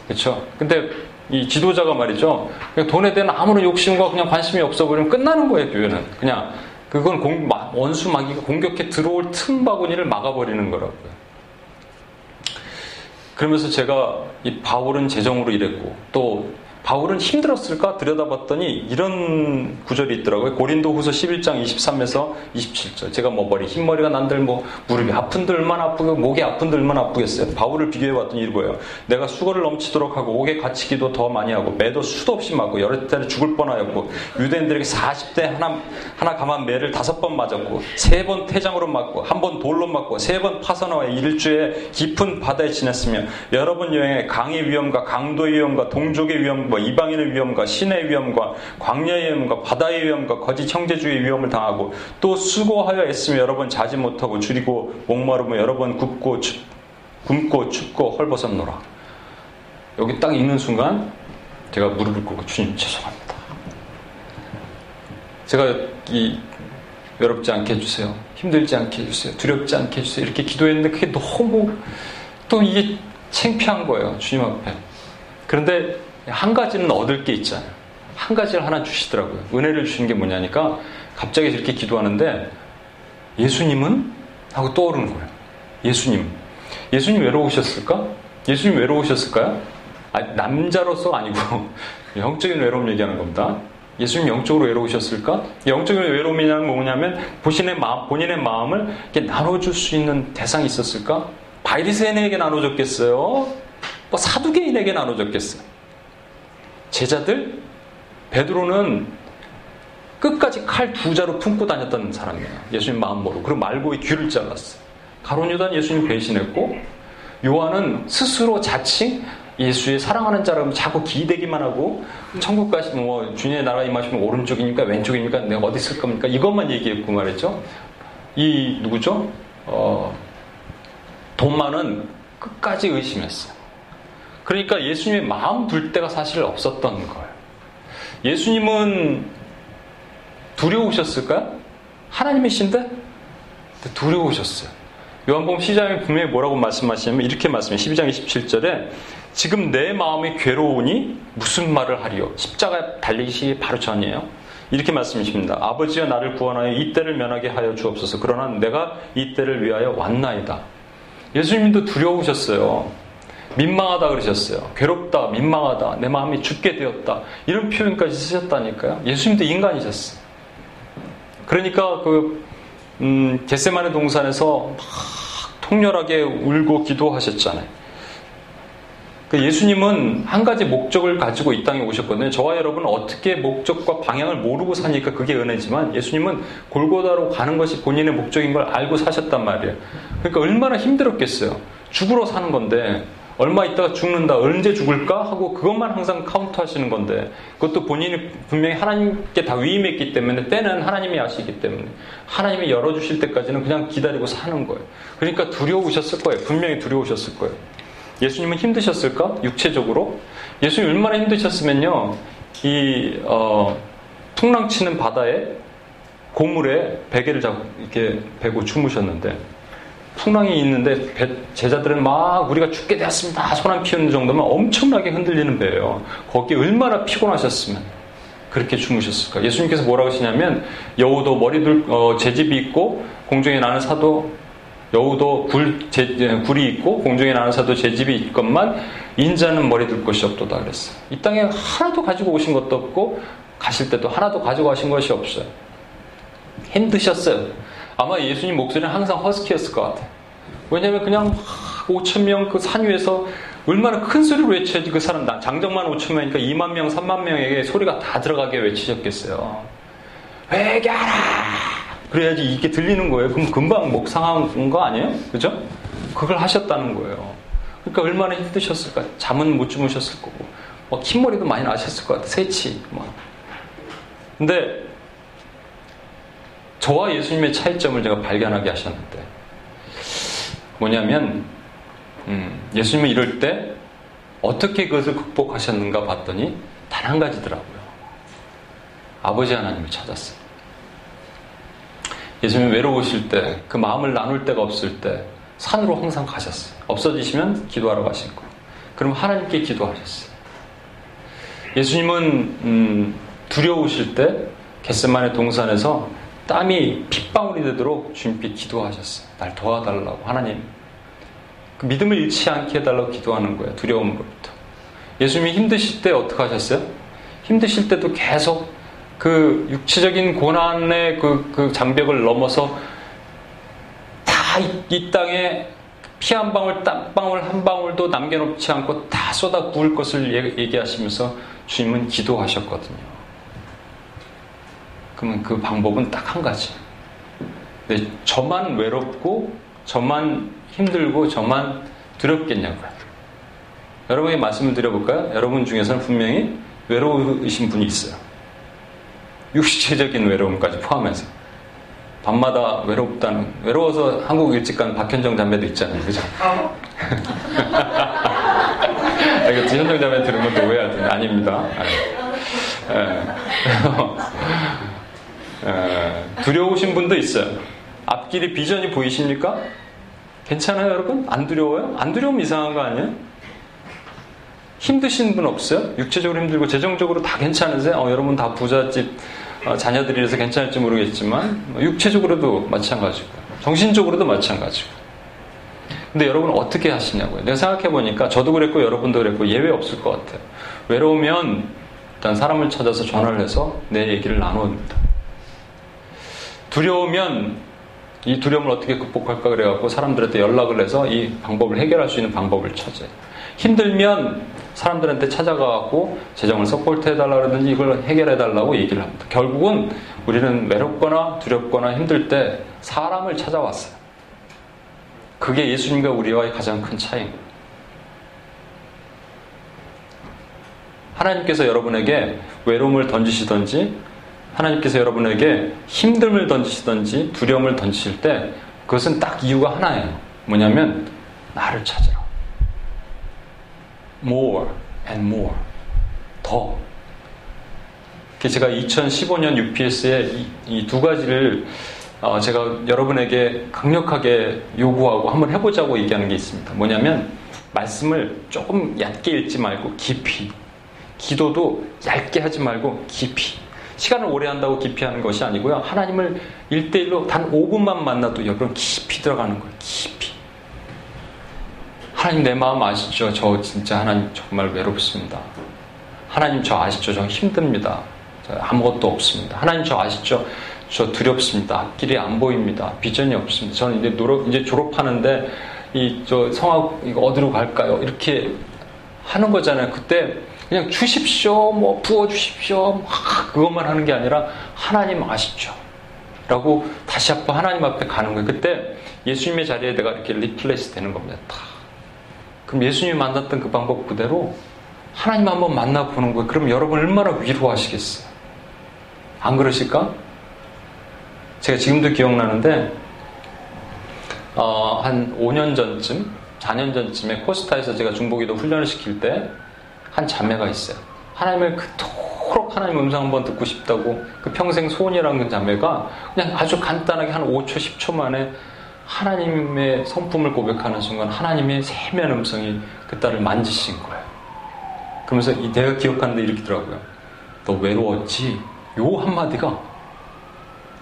그렇죠? 근데 이 지도자가 말이죠. 돈에 대한 아무런 욕심과 그냥 관심이 없어 버리면 끝나는 거예요, 교회는. 그냥 그건 공, 원수 마귀가 공격해 들어올 틈바구니를 막아버리는 거라고요. 그러면서 제가 이 바울은 재정으로 일했고 또 바울은 힘들었을까 들여다봤더니 이런 구절이 있더라고요. 고린도 후서 11장 23에서 27절. 제가 뭐 머리, 흰머리가 난들 뭐 무릎이 아픈들 얼마나 아프고 목이 아픈들 얼마나 아프겠어요. 바울을 비교해봤더니 이거예요. 내가 수고를 넘치도록 하고 옥에 갇히기도 더 많이 하고 매도 수도 없이 맞고 여러 차례 죽을 뻔하였고 유대인들에게 40대 하나, 하나 감한 매를 다섯 번 맞았고 세 번 태장으로 맞고 한 번 돌로 맞고 세 번 파선화와 일주에 깊은 바다에 지냈으며 여러 번 여행에 강의 위험과 강도의 위험과 동족의 위험과 위험과 이방인의 위험과 신의 위험과 광야의 위험과 바다의 위험과 거짓 형제주의 위험을 당하고 또 수고하여 애쓰며 여러 번 자지 못하고 줄이고 목마르며 여러 번 굽고 춥, 굶고 춥고 헐벗었노라. 여기 딱 읽는 순간 제가 무릎을 꿇고 주님 죄송합니다. 제가 이 외롭지 않게 해주세요. 힘들지 않게 해주세요. 두렵지 않게 해주세요. 이렇게 기도했는데 그게 너무 또 이게 창피한 거예요. 주님 앞에. 그런데 한 가지는 얻을 게 있잖아요. 한 가지를 하나 주시더라고요. 은혜를 주시는 게 뭐냐니까 갑자기 이렇게 기도하는데 예수님은? 하고 떠오르는 거예요. 예수님. 예수님 외로우셨을까? 예수님 외로우셨을까요? 아, 남자로서 아니고 영적인 외로움 얘기하는 겁니다. 예수님 영적으로 외로우셨을까? 영적인 외로움이냐는 뭐냐면 본인의, 마음, 본인의 마음을 이렇게 나눠줄 수 있는 대상이 있었을까? 바이리스인에게 나눠줬겠어요? 뭐 사두개인에게 나눠줬겠어요? 제자들 베드로는 끝까지 칼 두 자로 품고 다녔던 사람이에요. 예수님 마음 모르고. 그리고 말고의 귀를 잘랐어. 가론 유다는 예수님 배신했고 요한은 스스로 자칭 예수의 사랑하는 자라고 자꾸 기대기만 하고 천국 가시면 뭐 주님의 나라 임하시면 오른쪽이니까 왼쪽이니까 내가 어디 있을 겁니까? 이것만 얘기했고 말했죠. 이 누구죠? 어, 돈만은 끝까지 의심했어요. 그러니까 예수님의 마음 둘 때가 사실 없었던 거예요. 예수님은 두려우셨을까요? 하나님이신데 두려우셨어요. 요한복음 시장에 분명히 뭐라고 말씀하시냐면 이렇게 말씀해요. 12장 27절에 지금 내 마음이 괴로우니 무슨 말을 하리요? 십자가 달리시 바로 전이에요. 이렇게 말씀하십니다. 아버지여 나를 구원하여 이 때를 면하게 하여 주옵소서. 그러나 내가 이 때를 위하여 왔나이다. 예수님도 두려우셨어요. 민망하다 그러셨어요. 괴롭다, 민망하다, 내 마음이 죽게 되었다. 이런 표현까지 쓰셨다니까요. 예수님도 인간이셨어요. 그러니까 그, 음, 겟세만의 동산에서 막 통렬하게 울고 기도하셨잖아요. 그 예수님은 한 가지 목적을 가지고 이 땅에 오셨거든요. 저와 여러분은 어떻게 목적과 방향을 모르고 사니까 그게 은혜지만 예수님은 골고다로 가는 것이 본인의 목적인 걸 알고 사셨단 말이에요. 그러니까 얼마나 힘들었겠어요. 죽으러 사는 건데 얼마 있다가 죽는다, 언제 죽을까? 하고 그것만 항상 카운트 하시는 건데, 그것도 본인이 분명히 하나님께 다 위임했기 때문에, 때는 하나님이 아시기 때문에, 하나님이 열어주실 때까지는 그냥 기다리고 사는 거예요. 그러니까 두려우셨을 거예요. 분명히 두려우셨을 거예요. 예수님은 힘드셨을까? 육체적으로? 예수님 얼마나 힘드셨으면요, 이, 어, 풍랑치는 바다에 고물에 베개를 잡고 이렇게 베고 주무셨는데, 풍랑이 있는데 제자들은 막 우리가 죽게 되었습니다. 소란 피우는 정도면 엄청나게 흔들리는 배예요. 거기 얼마나 피곤하셨으면 그렇게 주무셨을까? 예수님께서 뭐라고 하시냐면 여우도 머리들 어, 제집이 있고 공중에 나는 사도 여우도 굴, 제, 굴이 있고 공중에 나는 사도 제집이 있건만 인자는 머리 둘 곳이 없도다 그랬어요. 이 땅에 하나도 가지고 오신 것도 없고 가실 때도 하나도 가지고 가신 것이 없어요. 힘드셨어요. 아마 예수님 목소리는 항상 허스키였을 것 같아요. 왜냐하면 그냥 5천 명 그 산 위에서 얼마나 큰 소리로 외쳐야지 그 사람 장정만 5천 명이니까 2만 명, 3만 명에게 소리가 다 들어가게 외치셨겠어요. 회개하라! 그래야지 이게 들리는 거예요. 그럼 금방 목 상한 거 아니에요? 그죠? 그걸 하셨다는 거예요. 그러니까 얼마나 힘드셨을까? 잠은 못 주무셨을 거고, 뭐 흰머리도 많이 나셨을 것 같아. 새치. 뭐. 근데 저와 예수님의 차이점을 제가 발견하게 하셨는데 뭐냐면 음, 예수님은 이럴 때 어떻게 그것을 극복하셨는가 봤더니 단 한 가지더라고요. 아버지 하나님을 찾았어요. 예수님 외로우실 때, 그 마음을 나눌 데가 없을 때 산으로 항상 가셨어요. 없어지시면 기도하러 가신 거예요. 그럼 하나님께 기도하셨어요. 예수님은 음, 두려우실 때 겟세만의 동산에서 땀이 핏방울이 되도록 주님께 기도하셨어요. 날 도와달라고 하나님. 그 믿음을 잃지 않게 해달라고 기도하는 거예요. 두려움으로부터. 예수님이 힘드실 때 어떻게 하셨어요? 힘드실 때도 계속 그 육체적인 고난의 그, 그 장벽을 넘어서 다이 땅에 피 한 방울, 땀방울 한 방울도 남겨놓지 않고 다 쏟아 부을 것을 얘기하시면서 주님은 기도하셨거든요. 그러면 그 방법은 딱 한 가지. 네, 저만 외롭고, 저만 힘들고, 저만 두렵겠냐고요. 여러분에게 말씀을 드려볼까요? 여러분 중에서는 분명히 외로우신 분이 있어요. 육체적인 외로움까지 포함해서. 밤마다 외롭다는, 외로워서 한국 일찍 간 박현정 자매도 있잖아요. 그죠? 아, 이거 현정 자매 들은 것도 오해하더니 아닙니다. 아, 예. 두려우신 분도 있어요. 앞길에 비전이 보이십니까? 괜찮아요, 여러분? 안 두려워요? 안 두려우면 이상한 거 아니에요? 힘드신 분 없어요? 육체적으로 힘들고 재정적으로 다 괜찮으세요? 어, 여러분 다 부잣집 어, 자녀들이라서 괜찮을지 모르겠지만 뭐 육체적으로도 마찬가지고 정신적으로도 마찬가지고 근데 여러분 어떻게 하시냐고요? 내가 생각해 보니까 저도 그랬고 여러분도 그랬고 예외 없을 것 같아요. 외로우면 일단 사람을 찾아서 전화를 해서 내 얘기를 나눕니다. 두려우면 이 두려움을 어떻게 극복할까 그래갖고 사람들한테 연락을 해서 이 방법을 해결할 수 있는 방법을 찾아요. 힘들면 사람들한테 찾아가갖고 재정을 support 해달라 그러든지 이걸 해결해달라고 얘기를 합니다. 결국은 우리는 외롭거나 두렵거나 힘들 때 사람을 찾아왔어요. 그게 예수님과 우리와의 가장 큰 차이입니다. 하나님께서 여러분에게 외로움을 던지시던지 하나님께서 여러분에게 힘듦을 던지시든지 두려움을 던지실 때 그것은 딱 이유가 하나예요. 뭐냐면 나를 찾으라. more and more. 더. 제가 2015년 UPS에 이 두 가지를 어, 제가 여러분에게 강력하게 요구하고 한번 해보자고 얘기하는 게 있습니다. 뭐냐면 말씀을 조금 얕게 읽지 말고 깊이 기도도 얇게 하지 말고 깊이 시간을 오래 한다고 깊이 하는 것이 아니고요. 하나님을 일대일로단 5분만 만나도 여러분 깊이 들어가는 거예요. 깊이. 하나님 내 마음 아시죠? 저 진짜 하나님 정말 외롭습니다. 하나님 저 아시죠? 저 힘듭니다. 저 아무것도 없습니다. 하나님 저 아시죠? 저 두렵습니다. 앞길이 안 보입니다. 비전이 없습니다. 저는 이제 노력, 이제 졸업하는데 이 저 성악 이거 어디로 갈까요? 이렇게 하는 거잖아요. 그때 그냥 주십시오, 뭐 부어주십시오, 막 그것만 하는 게 아니라 하나님 아시죠? 라고 다시 한번 하나님 앞에 가는 거예요. 그때 예수님의 자리에 내가 이렇게 replace 되는 겁니다. 다. 그럼 예수님이 만났던 그 방법 그대로 하나님 한번 만나보는 거예요. 그럼 여러분 얼마나 위로하시겠어요? 안 그러실까? 제가 지금도 기억나는데, 어, 한 5년 전쯤, 4년 전쯤에 코스타에서 제가 중보기도 훈련을 시킬 때, 한 자매가 있어요. 하나님을 그토록 하나님 음성 한번 듣고 싶다고 그 평생 소원이라는 그 자매가 그냥 아주 간단하게 한 5초, 10초 만에 하나님의 성품을 고백하는 순간 하나님의 세면 음성이 그 딸을 만지신 거예요. 그러면서 이 내가 기억하는데 이렇게더라고요. 너 외로웠지? 요 한마디가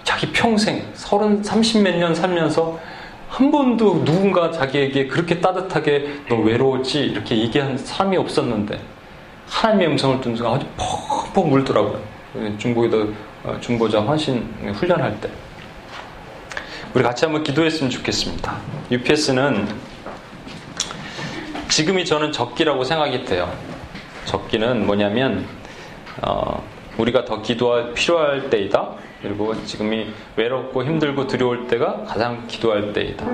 자기 평생 서른 삼십 몇 년 살면서 한 번도 누군가 자기에게 그렇게 따뜻하게 너 외로웠지 이렇게 얘기한 사람이 없었는데 하나님의 음성을 듣는 순간 아주 퍽퍽 물더라고요. 중보기도 어, 중보자 헌신 훈련할 때. 우리 같이 한번 기도했으면 좋겠습니다. UPS는 지금이 저는 적기라고 생각이 돼요. 적기는 뭐냐면 어, 우리가 더 기도할 필요할 때이다. 그리고 지금이 외롭고 힘들고 두려울 때가 가장 기도할 때이다.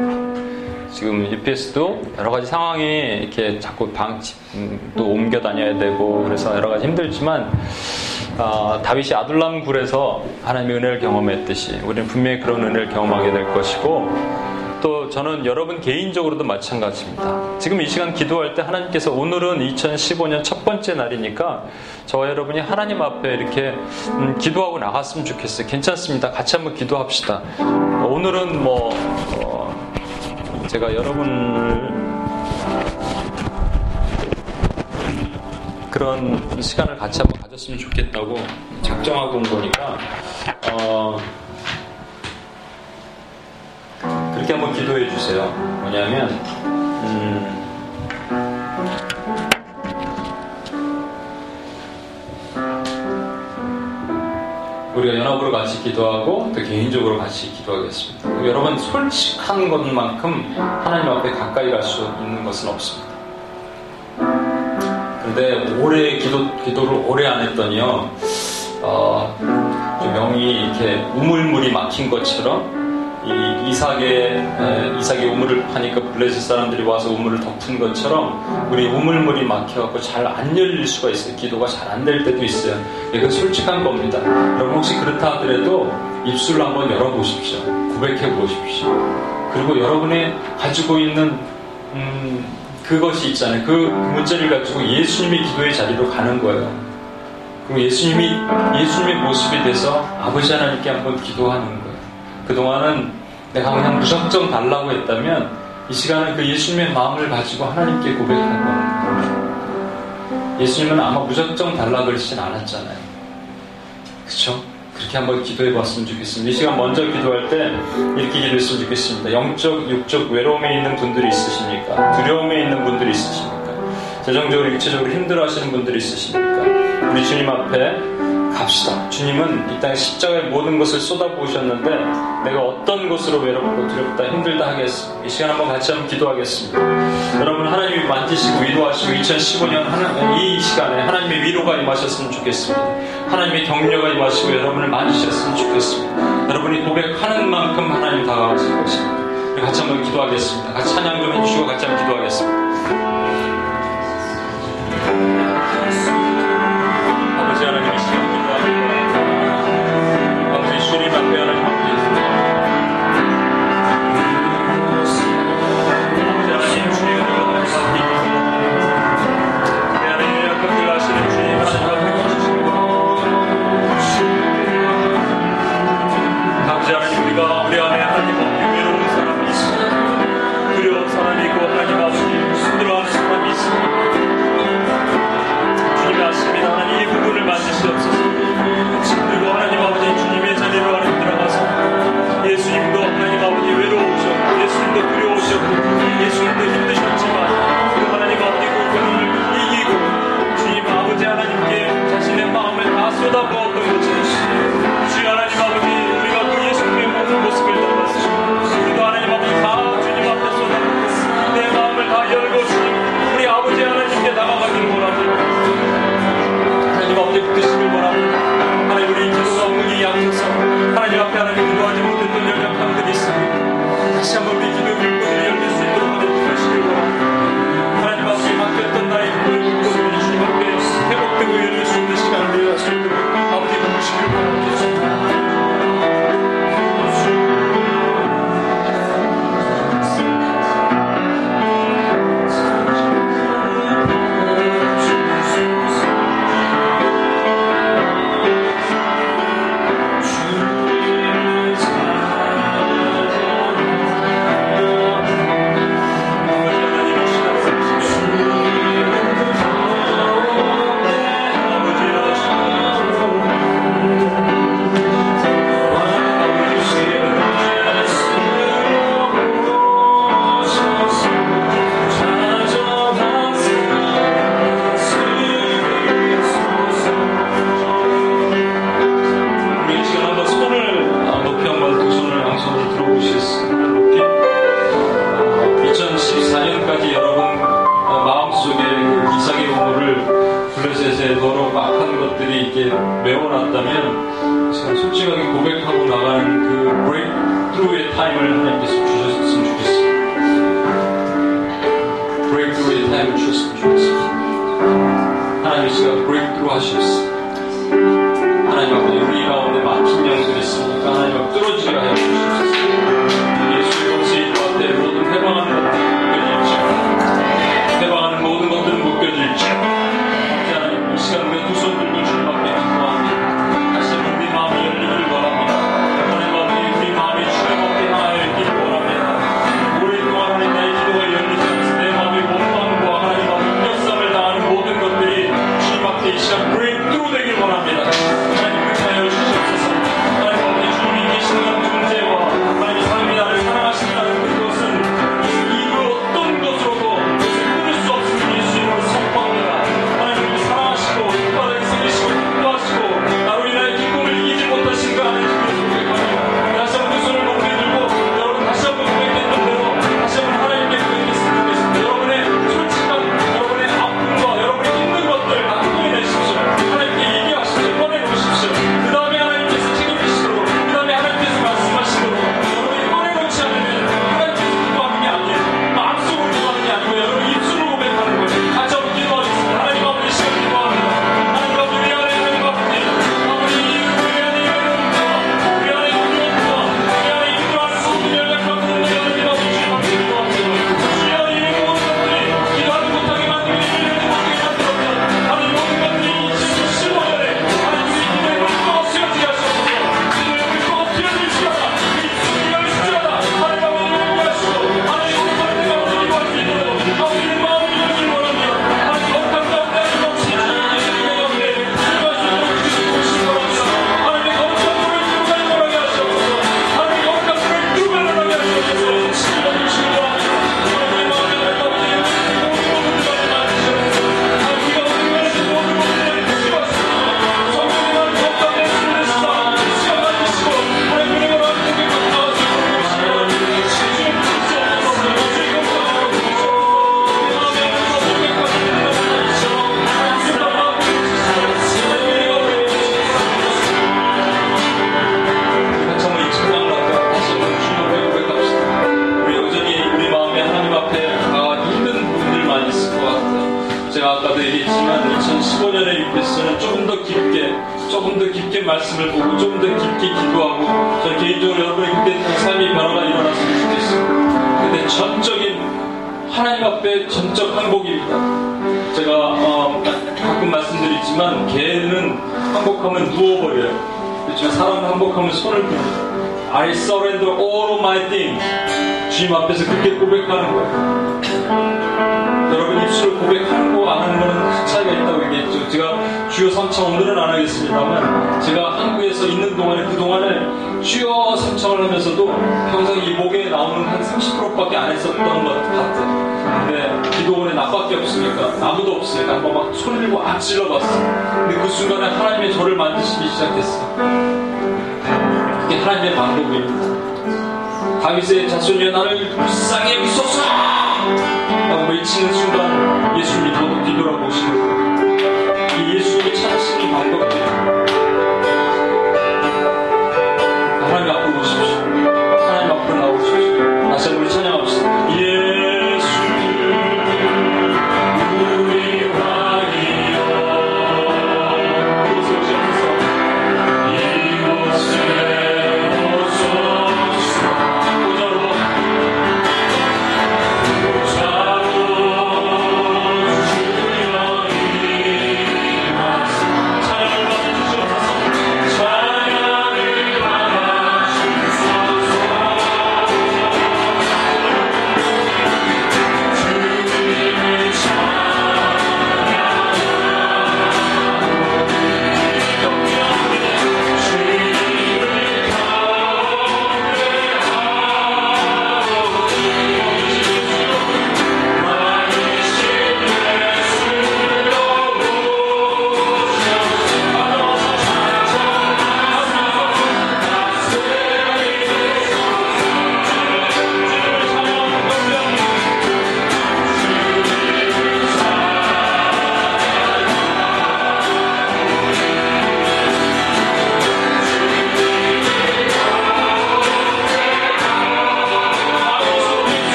지금 UPS도 여러 가지 상황이 이렇게 자꾸 방또 음, 옮겨 다녀야 되고 그래서 여러 가지 힘들지만 어, 다윗이 아둘람 굴에서 하나님의 은혜를 경험했듯이 우리는 분명히 그런 은혜를 경험하게 될 것이고 또 저는 여러분 개인적으로도 마찬가지입니다. 지금 이 시간 기도할 때 하나님께서 오늘은 2015년 첫 번째 날이니까 저와 여러분이 하나님 앞에 이렇게 음, 기도하고 나갔으면 좋겠어요. 괜찮습니다. 같이 한번 기도합시다. 오늘은 뭐 어, 제가 여러분을 그런 시간을 같이 한번 가졌으면 좋겠다고 작정하고 온 거니까 어, 그렇게 한번 기도해 주세요. 뭐냐면 음, 우리가 연합으로 같이 기도하고 또 개인적으로 같이 기도하겠습니다. 여러분 솔직한 것만큼 하나님 앞에 가까이 갈 수 있는 것은 없습니다. 그런데 오래 기도 기도를 오래 안 했더니요, 어, 좀 명이 이렇게 우물물이 막힌 것처럼 이 이삭의 이삭의 우물을 파니까 블레셋 사람들이 와서 우물을 덮은 것처럼 우리 우물물이 막혀갖고 잘 안 열릴 수가 있어요. 기도가 잘 안 될 때도 있어요. 이건 솔직한 겁니다. 여러분 혹시 그렇다 하더라도 입술을 한번 열어보십시오. 고백해 보십시오. 그리고 여러분이 가지고 있는 음, 그것이 있잖아요. 그 문제를 가지고 예수님의 기도의 자리로 가는 거예요. 그리고 예수님이 예수님의 모습이 돼서 아버지 하나님께 한번 기도하는 거예요. 그동안은 내가 그냥 무작정 달라고 했다면 이 시간은 그 예수님의 마음을 가지고 하나님께 고백하는 겁니다. 예수님은 아마 무작정 달라 그러시진 않았잖아요. 그쵸? 그렇게 한번 기도해 봤으면 좋겠습니다. 이 시간 먼저 기도할 때 이렇게 기도했으면 좋겠습니다. 영적, 육적 외로움에 있는 분들이 있으십니까? 두려움에 있는 분들이 있으십니까? 재정적으로, 육체적으로 힘들어 하시는 분들이 있으십니까? 우리 주님 앞에 갑시다. 주님은 이 땅에 십자가의 모든 것을 쏟아부으셨는데 내가 어떤 것으로 외롭고 두렵다 힘들다 하겠습니다. 이 시간 한번 같이 한번 기도하겠습니다. 여러분 하나님이 만지시고 위로하시고 2015년 하나, 이 시간에 하나님의 위로가 임하셨으면 좋겠습니다. 하나님의 격려가 임하시고 여러분을 만지셨으면 좋겠습니다. 여러분이 고백하는 만큼 하나님 다가가실 것입니다. 같이 한번 기도하겠습니다. 같이 찬양 좀 해주시고 같이 한번 기도하겠습니다. 주님 앞에서 그렇게 고백하는 거예요. 여러분 입술을 고백하는 거 안 하는 거는 차이가 있다고 얘기했죠. 제가 주요 3차 오늘은 안 하겠습니다만 제가 한국에서 있는 동안에 그동안에 주요 3차을 하면서도 평생 이 목에 나오는 한 30%밖에 안 했었던 것 같아요. 근데 기도원에 나밖에 없으니까 아무도 없으니까 한번 막 소리를 막 질러봤어. 근데 그 순간에 하나님의 저를 만드시기 시작했어요. 그게 하나님의 방법입니다. 다윗의 자손이여 나를 불쌍히 여기소서. 하고 외치는 순간 예수님이 뒤돌아보시는 이 예수님이 찾으시는 방법들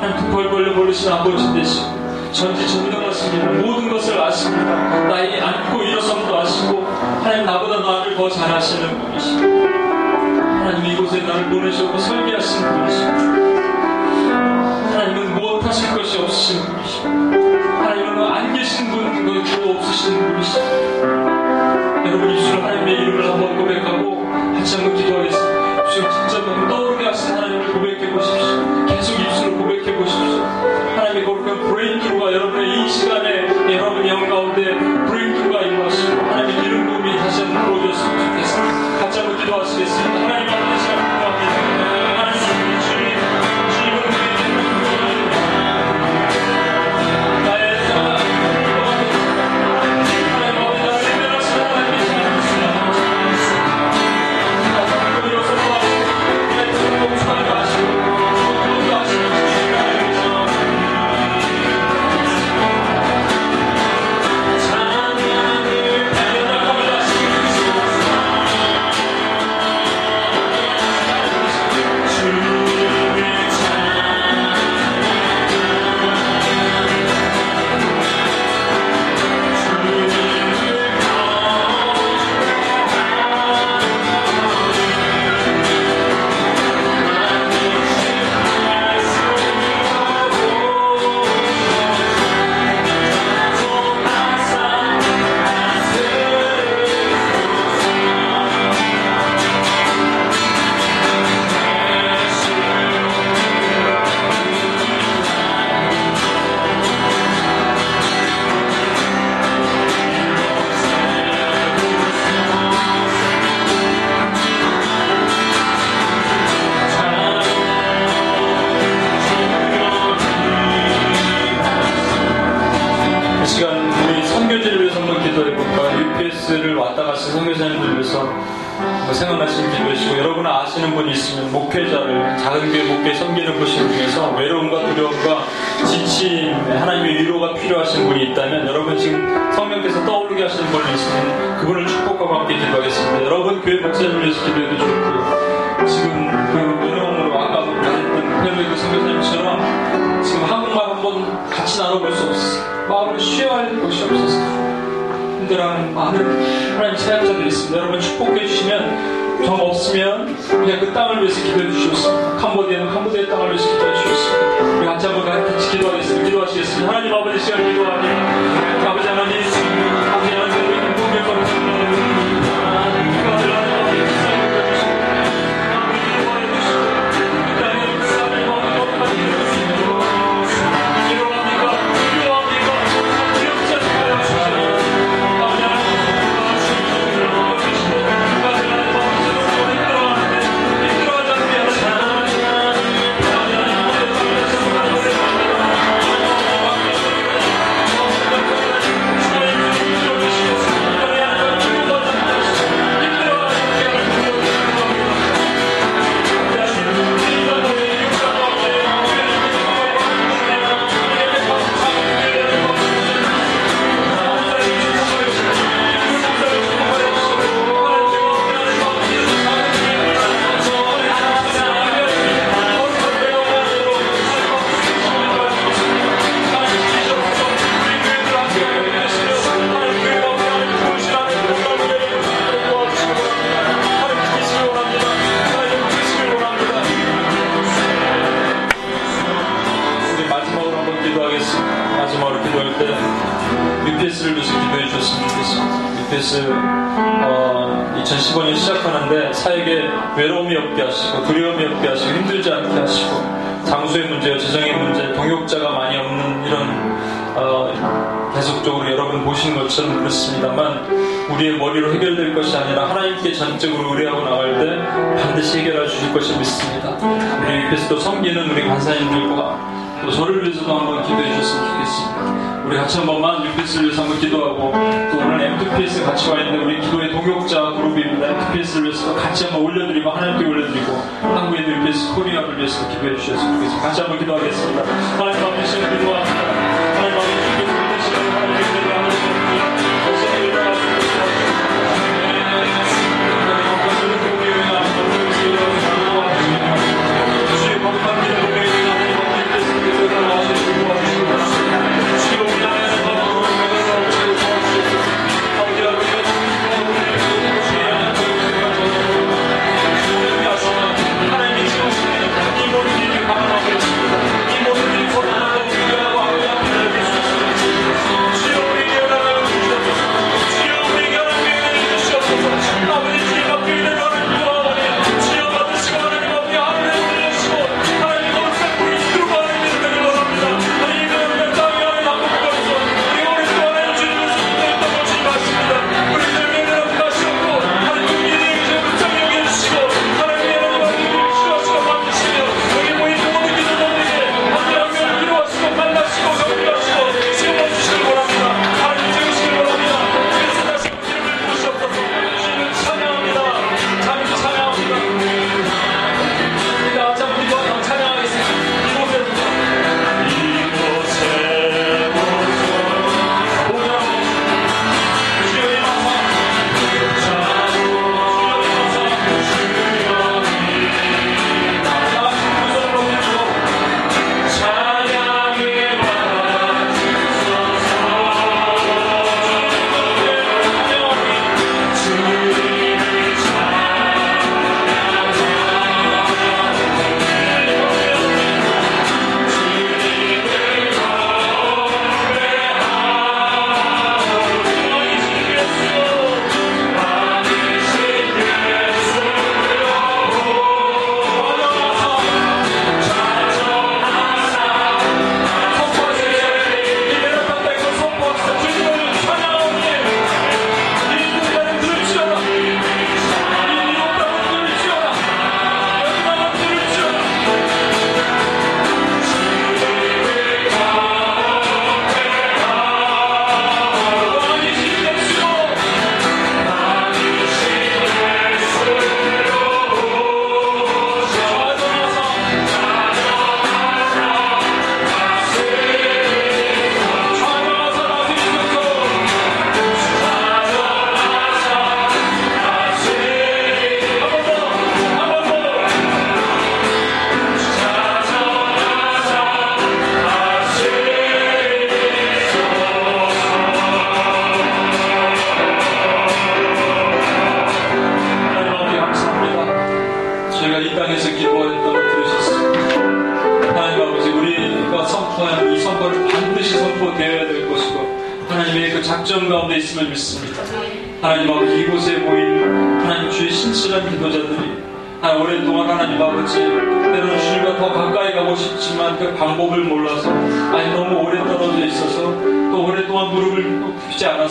하나님 두벌 벌려 버리신 아버지 되시고 전지전능하십니다. 모든 것을 아십니다. 나이 안고 일어섬도 아시고 하나님 나보다 나를 더 잘하시는 분이십니다. 하나님 이곳에 나를 보내셔고 설계하신 분이십니다. 하나님은 무엇하실 것이 없으신 분이십니다. 하나님은 안 계신 분도 없으신 분이십니다. 여러분 입술로 하나님의 이름을 한번 고백하고 같이 한번 기도하겠습니다. 주님 진짜 떠오르게 하신 하나님을 고백해 보십시오. 계속 입술로 고백해 보십시오. 하나님의 거룩한 브레이크가 여러분의 이 시간에 여러분의 영 가운데 브레이크가 임하시고 하나님의 이름 부음이 다시 한번 보여줬으면 좋겠습니다. 같이 한번 기도하시겠습니다. 하나님 아버지 시간 목회자를 작은 교회 목회 섬기는 분들 중에서 외로움과 두려움과 지침 하나님의 위로가 필요하신 분이 있다면 여러분 지금 성령께서 떠오르게 하시는 분이 있으면 그분을 축복하고 함께 기도하겠습니다. 여러분 교회 목사님 위해서 기도해도 좋고요. 지금 그 외로움으로 아까 말했던 페르메 그 선교사님처럼 지금 한국말 한번 같이 나눠볼 수 없어요. 마음을 쉬어야 할 것이 없어서 힘들어하는 많은 하나님 사역자들이 있습니다. 여러분 축복해 주시면 정 없으면 그냥 그 땅을 위해서 기도해 주셨습니다. 캄보디아는 캄보디아 땅을 위해서 기도해 주셨습니다. 우리 같이 한번 같이 기도하겠습니다. 기도하시겠습니다. 하나님 아버지 시간 기도합니다. 아버지 하나님 아버지 하나님 우리 거룩한 아들 것처럼 그렇습니다만 우리의 머리로 해결될 것이 아니라 하나님께 전적으로 의뢰하고 나갈 때 반드시 해결해 주실 것을 믿습니다. 우리 UPS도 섬기는 우리 간사님들과 또 저를 위해서도 한번 기도해 주셨으면 좋겠습니다. 우리 같이 한 번만 UPS를 위해서 한번 기도하고 또 오늘 FPS에 같이 와 있는 우리 기도의 동역자 그룹입니다. FPS를 위해서 같이 한번 올려드리고 하나님께 올려드리고 한국인 FPS 코리아를 위해서 기도해 주셨으면 좋겠습니다. 같이 한번 기도하겠습니다. 하나님 아버지 기도합니다. 하나님 아버지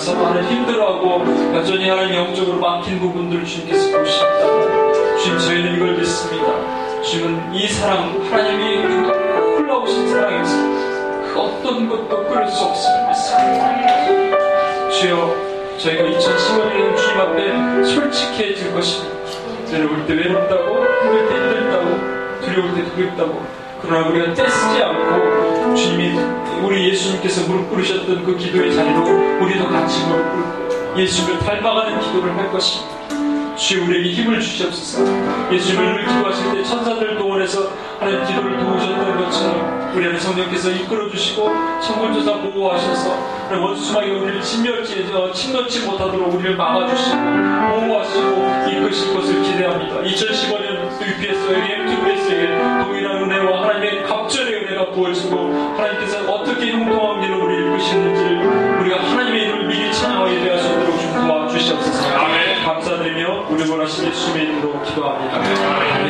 나서반을 힘들어하고 여전히 하나님 영적으로 막힌 부분들을 주님께서 보십니다. 주님 저희는 이걸 믿습니다. 주님은 이 사랑 하나님이 흘러오신 사랑에서 그 어떤 것도 끊을 수 없음을 믿습니다. 주여 저희가 2015년에는 주님 앞에 솔직해질 것입니다. 두려울 때 외롭다고 힘들 때 힘들다고 두려울 때 두렵다고 그러나 우리가 떼쓰지 않고 예수를 닮아가는 기도를 할 것입니다. 주여 우리에게 힘을 주시옵소서. 예수님을 기도하실 때 천사들 동원해서 하나님 기도를 도우셨던 것처럼 우리 안에 성령께서 이끌어 주시고 천군조사 보호하셔서 원수마게 우리를 침멸치, 침놓지 못하도록 우리를 막아주시고 보호하시고 이끄실 것을 기대합니다. 2015년 UPS 에게 MTVS에게 동일한 은혜와 하나님의 갑절의 은혜가 부어지고 하나님께서 어떻게 형통한 길로 우리를 이끄시는지를 우리가 하나님의 이름을 미리 찬양하게 되어 주시옵소서. 아멘. 감사드리며 우리 원하신 예수님의 이름으로 기도합니다. 아멘.